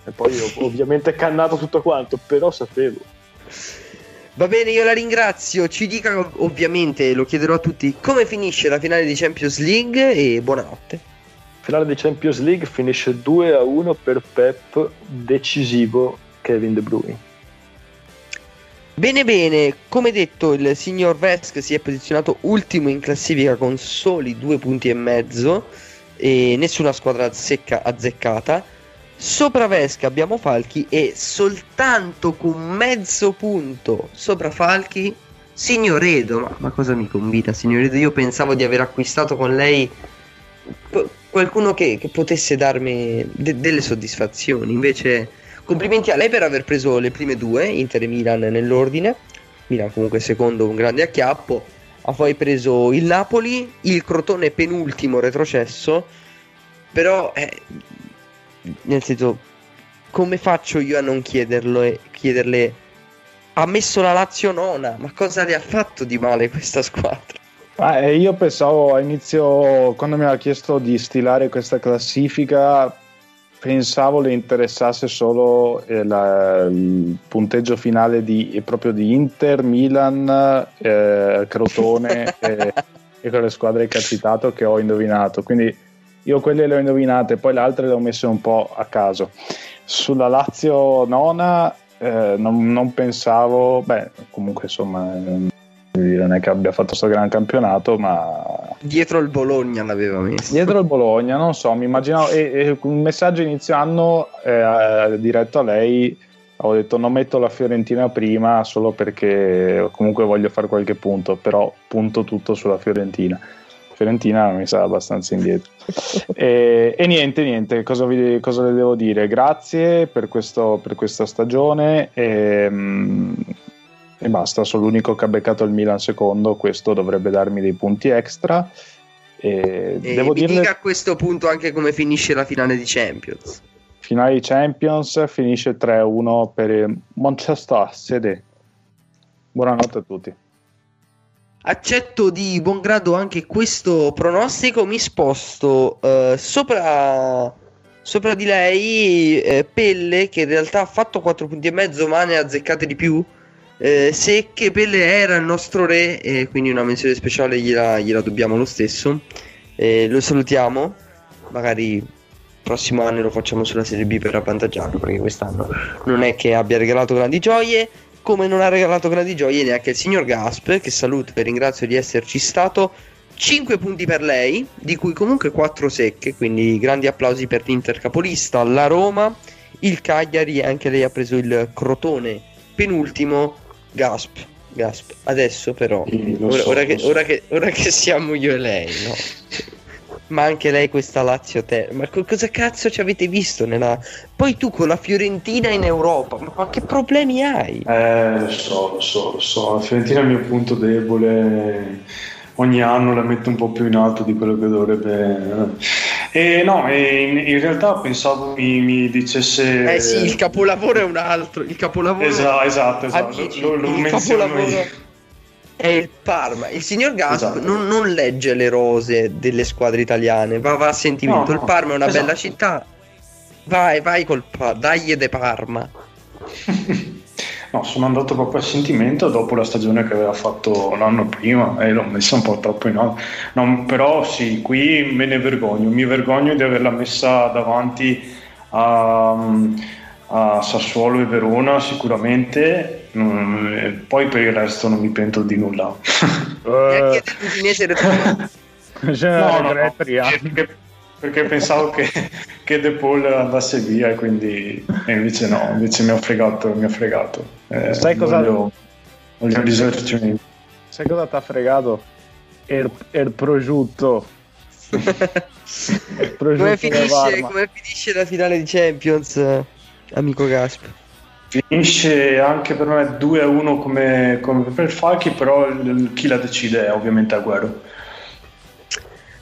E poi ho ovviamente cannato tutto quanto, però sapevo. Va bene, io la ringrazio. Ci dica ovviamente, lo chiederò a tutti, come finisce la finale di Champions League e buonanotte. Finale di Champions League finisce 2 a 1 per Pep, decisivo Kevin De Bruyne. Bene bene, come detto il signor Vesk si è posizionato ultimo in classifica con soli due punti e mezzo e nessuna squadra secca azzeccata. Sopra Vesca abbiamo Falchi e soltanto con mezzo punto sopra Falchi Signoredo. Ma, ma cosa mi convita Signoredo? Io pensavo di aver acquistato con lei qualcuno che, che potesse darmi de- delle soddisfazioni. Invece complimenti a lei per aver preso le prime due, Inter e Milan nell'ordine. Milan comunque secondo un grande acchiappo. Ha poi preso il Napoli, il Crotone penultimo retrocesso. Però eh, nel senso, come faccio io a non chiederlo e chiederle ha messo la Lazio nona, ma cosa le ha fatto di male questa squadra? Ah, io pensavo a inizio, quando mi ha chiesto di stilare questa classifica, pensavo le interessasse solo eh, la- il punteggio finale di, proprio di Inter, Milan, eh, Crotone e, e quelle squadre che ha citato che ho indovinato. Quindi io quelle le ho indovinate, poi le altre le ho messe un po' a caso. Sulla Lazio nona eh, non, non pensavo, beh, comunque insomma, eh, non è che abbia fatto questo gran campionato, ma Dietro il Bologna l'aveva messo. dietro il Bologna, non so, mi immaginavo, e, e un messaggio inizio anno eh, diretto a lei, ho detto non metto la Fiorentina prima solo perché comunque voglio fare qualche punto, però punto tutto sulla Fiorentina. Fiorentina mi sa abbastanza indietro. e, e niente, niente, cosa, vi- cosa le devo dire? Grazie per, questo- per questa stagione e, mm, e basta, sono l'unico che ha beccato il Milan secondo, questo dovrebbe darmi dei punti extra. E E devo mi dirle, dica a questo punto anche come finisce la finale di Champions. finale di Champions finisce 3-1 per Manchester City. Buonanotte a tutti. Accetto di buon grado anche questo pronostico. Mi sposto eh, sopra, sopra di lei. eh, Pelle, che in realtà ha fatto 4 punti e mezzo, ma ne ha azzeccate di più. Eh, Secche, Pelle era il nostro re, e quindi una menzione speciale gliela, gliela dobbiamo lo stesso. Lo salutiamo. Magari prossimo anno lo facciamo sulla Serie B per avvantaggiarlo, perché quest'anno non è che abbia regalato grandi gioie come non ha regalato grandi gioie neanche il signor Gasp, che saluto e ringrazio di esserci stato. 5 punti per lei, di cui comunque 4 secche, quindi grandi applausi per l'Inter capolista, la Roma, il Cagliari, anche lei ha preso il Crotone, penultimo, Gasp. Gasp. Adesso però, Sì, ora, so, ora che, so. ora che- ora che siamo io e lei, no? Ma anche lei questa Lazio te. Ma co- cosa cazzo ci avete visto nella... Poi tu con la Fiorentina in Europa, ma, che problemi hai? Eh, lo so, lo so, lo so. La Fiorentina è il mio punto debole. Ogni anno la metto un po' più in alto di quello che dovrebbe. E no, e in, in realtà pensavo mi, mi dicesse. Eh sì, il capolavoro è un altro. Il capolavoro Esatto, esatto, esatto. Amici, Lo, lo il capolavoro io. È il Parma. Il signor Gasp Esatto. non, non legge le rose delle squadre italiane, va, va a sentimento. No, il Parma è una esatto. bella città. Vai, vai col Parma. Dai de Parma. No, sono andato proprio a sentimento dopo la stagione che aveva fatto l'anno prima e l'ho messa un po' troppo in alto. No, però sì, qui me ne vergogno, mi vergogno di averla messa davanti a, a Sassuolo e Verona sicuramente, Mm, e poi per il resto non mi pento di nulla. Dell'Udinese retrogrado. No, no, no, perché, perché pensavo che, che De Paul andasse via e quindi e invece no, invece mi ha fregato, mi ha fregato. Eh, Sai cosa- voglio, voglio il risarcimento. Sai cosa ti ha fregato? Il, il prosciutto. Il prosciutto come, finisce, come finisce la finale di Champions, eh, amico Gasp? Finisce anche per me 2 a 1 come, come per Falchi, però il- chi la decide è ovviamente Agüero.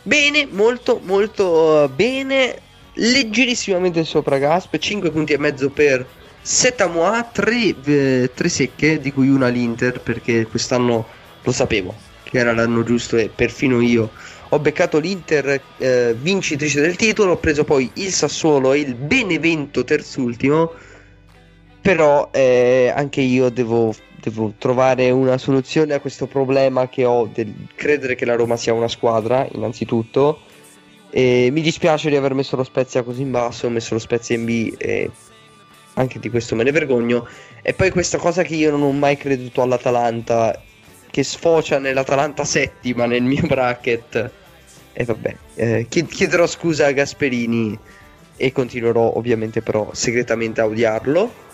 Bene, molto molto eh, bene. Leggerissimamente sopra Gasp, 5 punti e mezzo per Setamoa, 3, secche, di cui una l'Inter, perché quest'anno lo sapevo che era l'anno giusto e perfino io ho beccato l'Inter eh, vincitrice del titolo, ho preso poi il Sassuolo e il Benevento terzultimo, però eh, anche io devo, devo trovare una soluzione a questo problema che ho del credere che la Roma sia una squadra, innanzitutto. E mi dispiace di aver messo lo Spezia così in basso, ho messo lo Spezia in B e anche di questo me ne vergogno. E poi questa cosa che io non ho mai creduto all'Atalanta, che sfocia nell'Atalanta settima nel mio bracket. E vabbè, eh, chied- chiederò scusa a Gasperini e continuerò ovviamente però segretamente a odiarlo.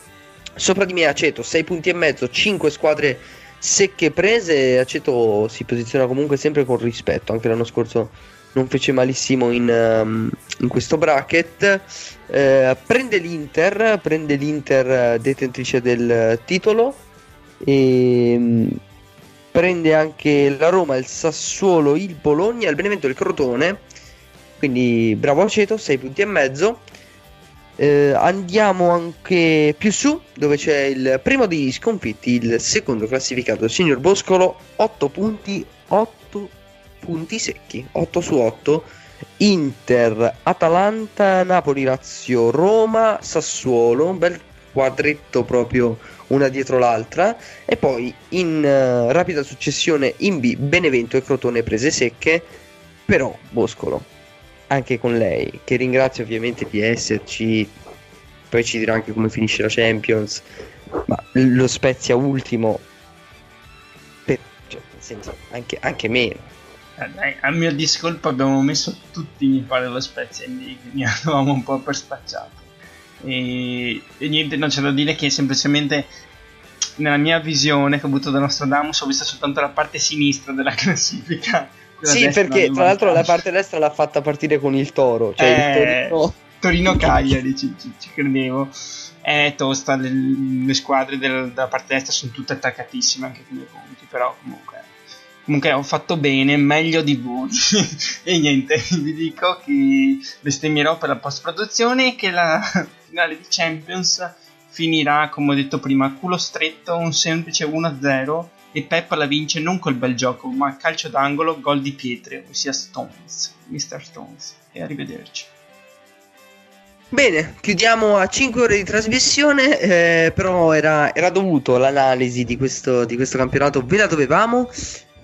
Sopra di me Aceto 6 punti e mezzo, 5 squadre secche prese. Aceto si posiziona comunque sempre con rispetto. Anche l'anno scorso non fece malissimo in, um, in questo bracket. Eh, prende l'Inter, prende l'Inter eh, detentrice del titolo. E mm, prende anche la Roma, il Sassuolo, il Bologna, il Benevento e il Crotone. Quindi bravo Aceto, 6 punti e mezzo. Eh, andiamo anche più su, dove c'è il primo degli sconfitti, il secondo classificato, il signor Boscolo, 8 punti, 8 punti secchi, 8 su 8. Inter, Atalanta, Napoli, Lazio, Roma, Sassuolo, un bel quadretto proprio una dietro l'altra e poi in eh, rapida successione in B Benevento e Crotone prese secche, però Boscolo anche con lei, che ringrazio ovviamente di esserci, poi ci dirà anche come finisce la Champions, ma lo Spezia ultimo, per, cioè, nel senso, anche, anche meno. Eh, a mio discolpo abbiamo messo tutti mi pare lo Spezia in B, quindi un po' per spacciato. E, e niente, non c'è da dire che semplicemente nella mia visione che ho avuto da Nostradamus ho visto soltanto la parte sinistra della classifica. Sì, perché tra l'altro la parte destra l'ha fatta partire con il Toro, cioè Eh, il Torino Torino-Cagliari, ci, ci- ci credevo. È tosta, le, le squadre del- della parte destra sono tutte attaccatissime anche con i punti, però comunque... Comunque ho fatto bene, meglio di voi. e niente, vi dico che bestemmierò per la post-produzione e che la finale di Champions finirà, come ho detto prima, culo stretto, un semplice 1-0 e Pep la vince non col bel gioco, ma calcio d'angolo, gol di pietre, ossia Stones, Mr. Stones. E arrivederci. Bene, chiudiamo a 5 ore di trasmissione, eh, però era, era dovuto l'analisi di questo, di questo campionato, ve la dovevamo.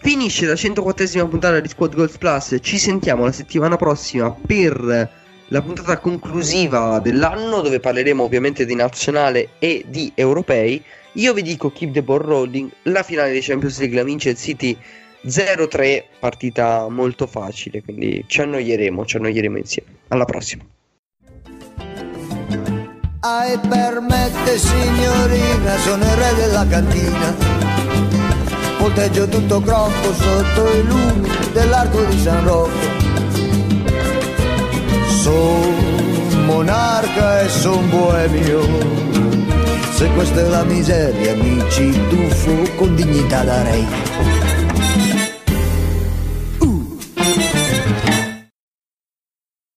Finisce la 104esima puntata di Squad Goals Plus, ci sentiamo la settimana prossima per la puntata conclusiva dell'anno dove parleremo ovviamente di nazionale e di europei. Io vi dico keep the ball rolling, la finale di Champions League la vince il City 0-3, partita molto facile, quindi ci annoieremo, ci annoieremo insieme. Alla prossima. Ai permette signorina, sono il re della cantina. Volteggio tutto crocco sotto i lumi dell'arco di San Rocco. Son monarca e son boemio. Se questa è la miseria, mi ci tuffo con dignità da re.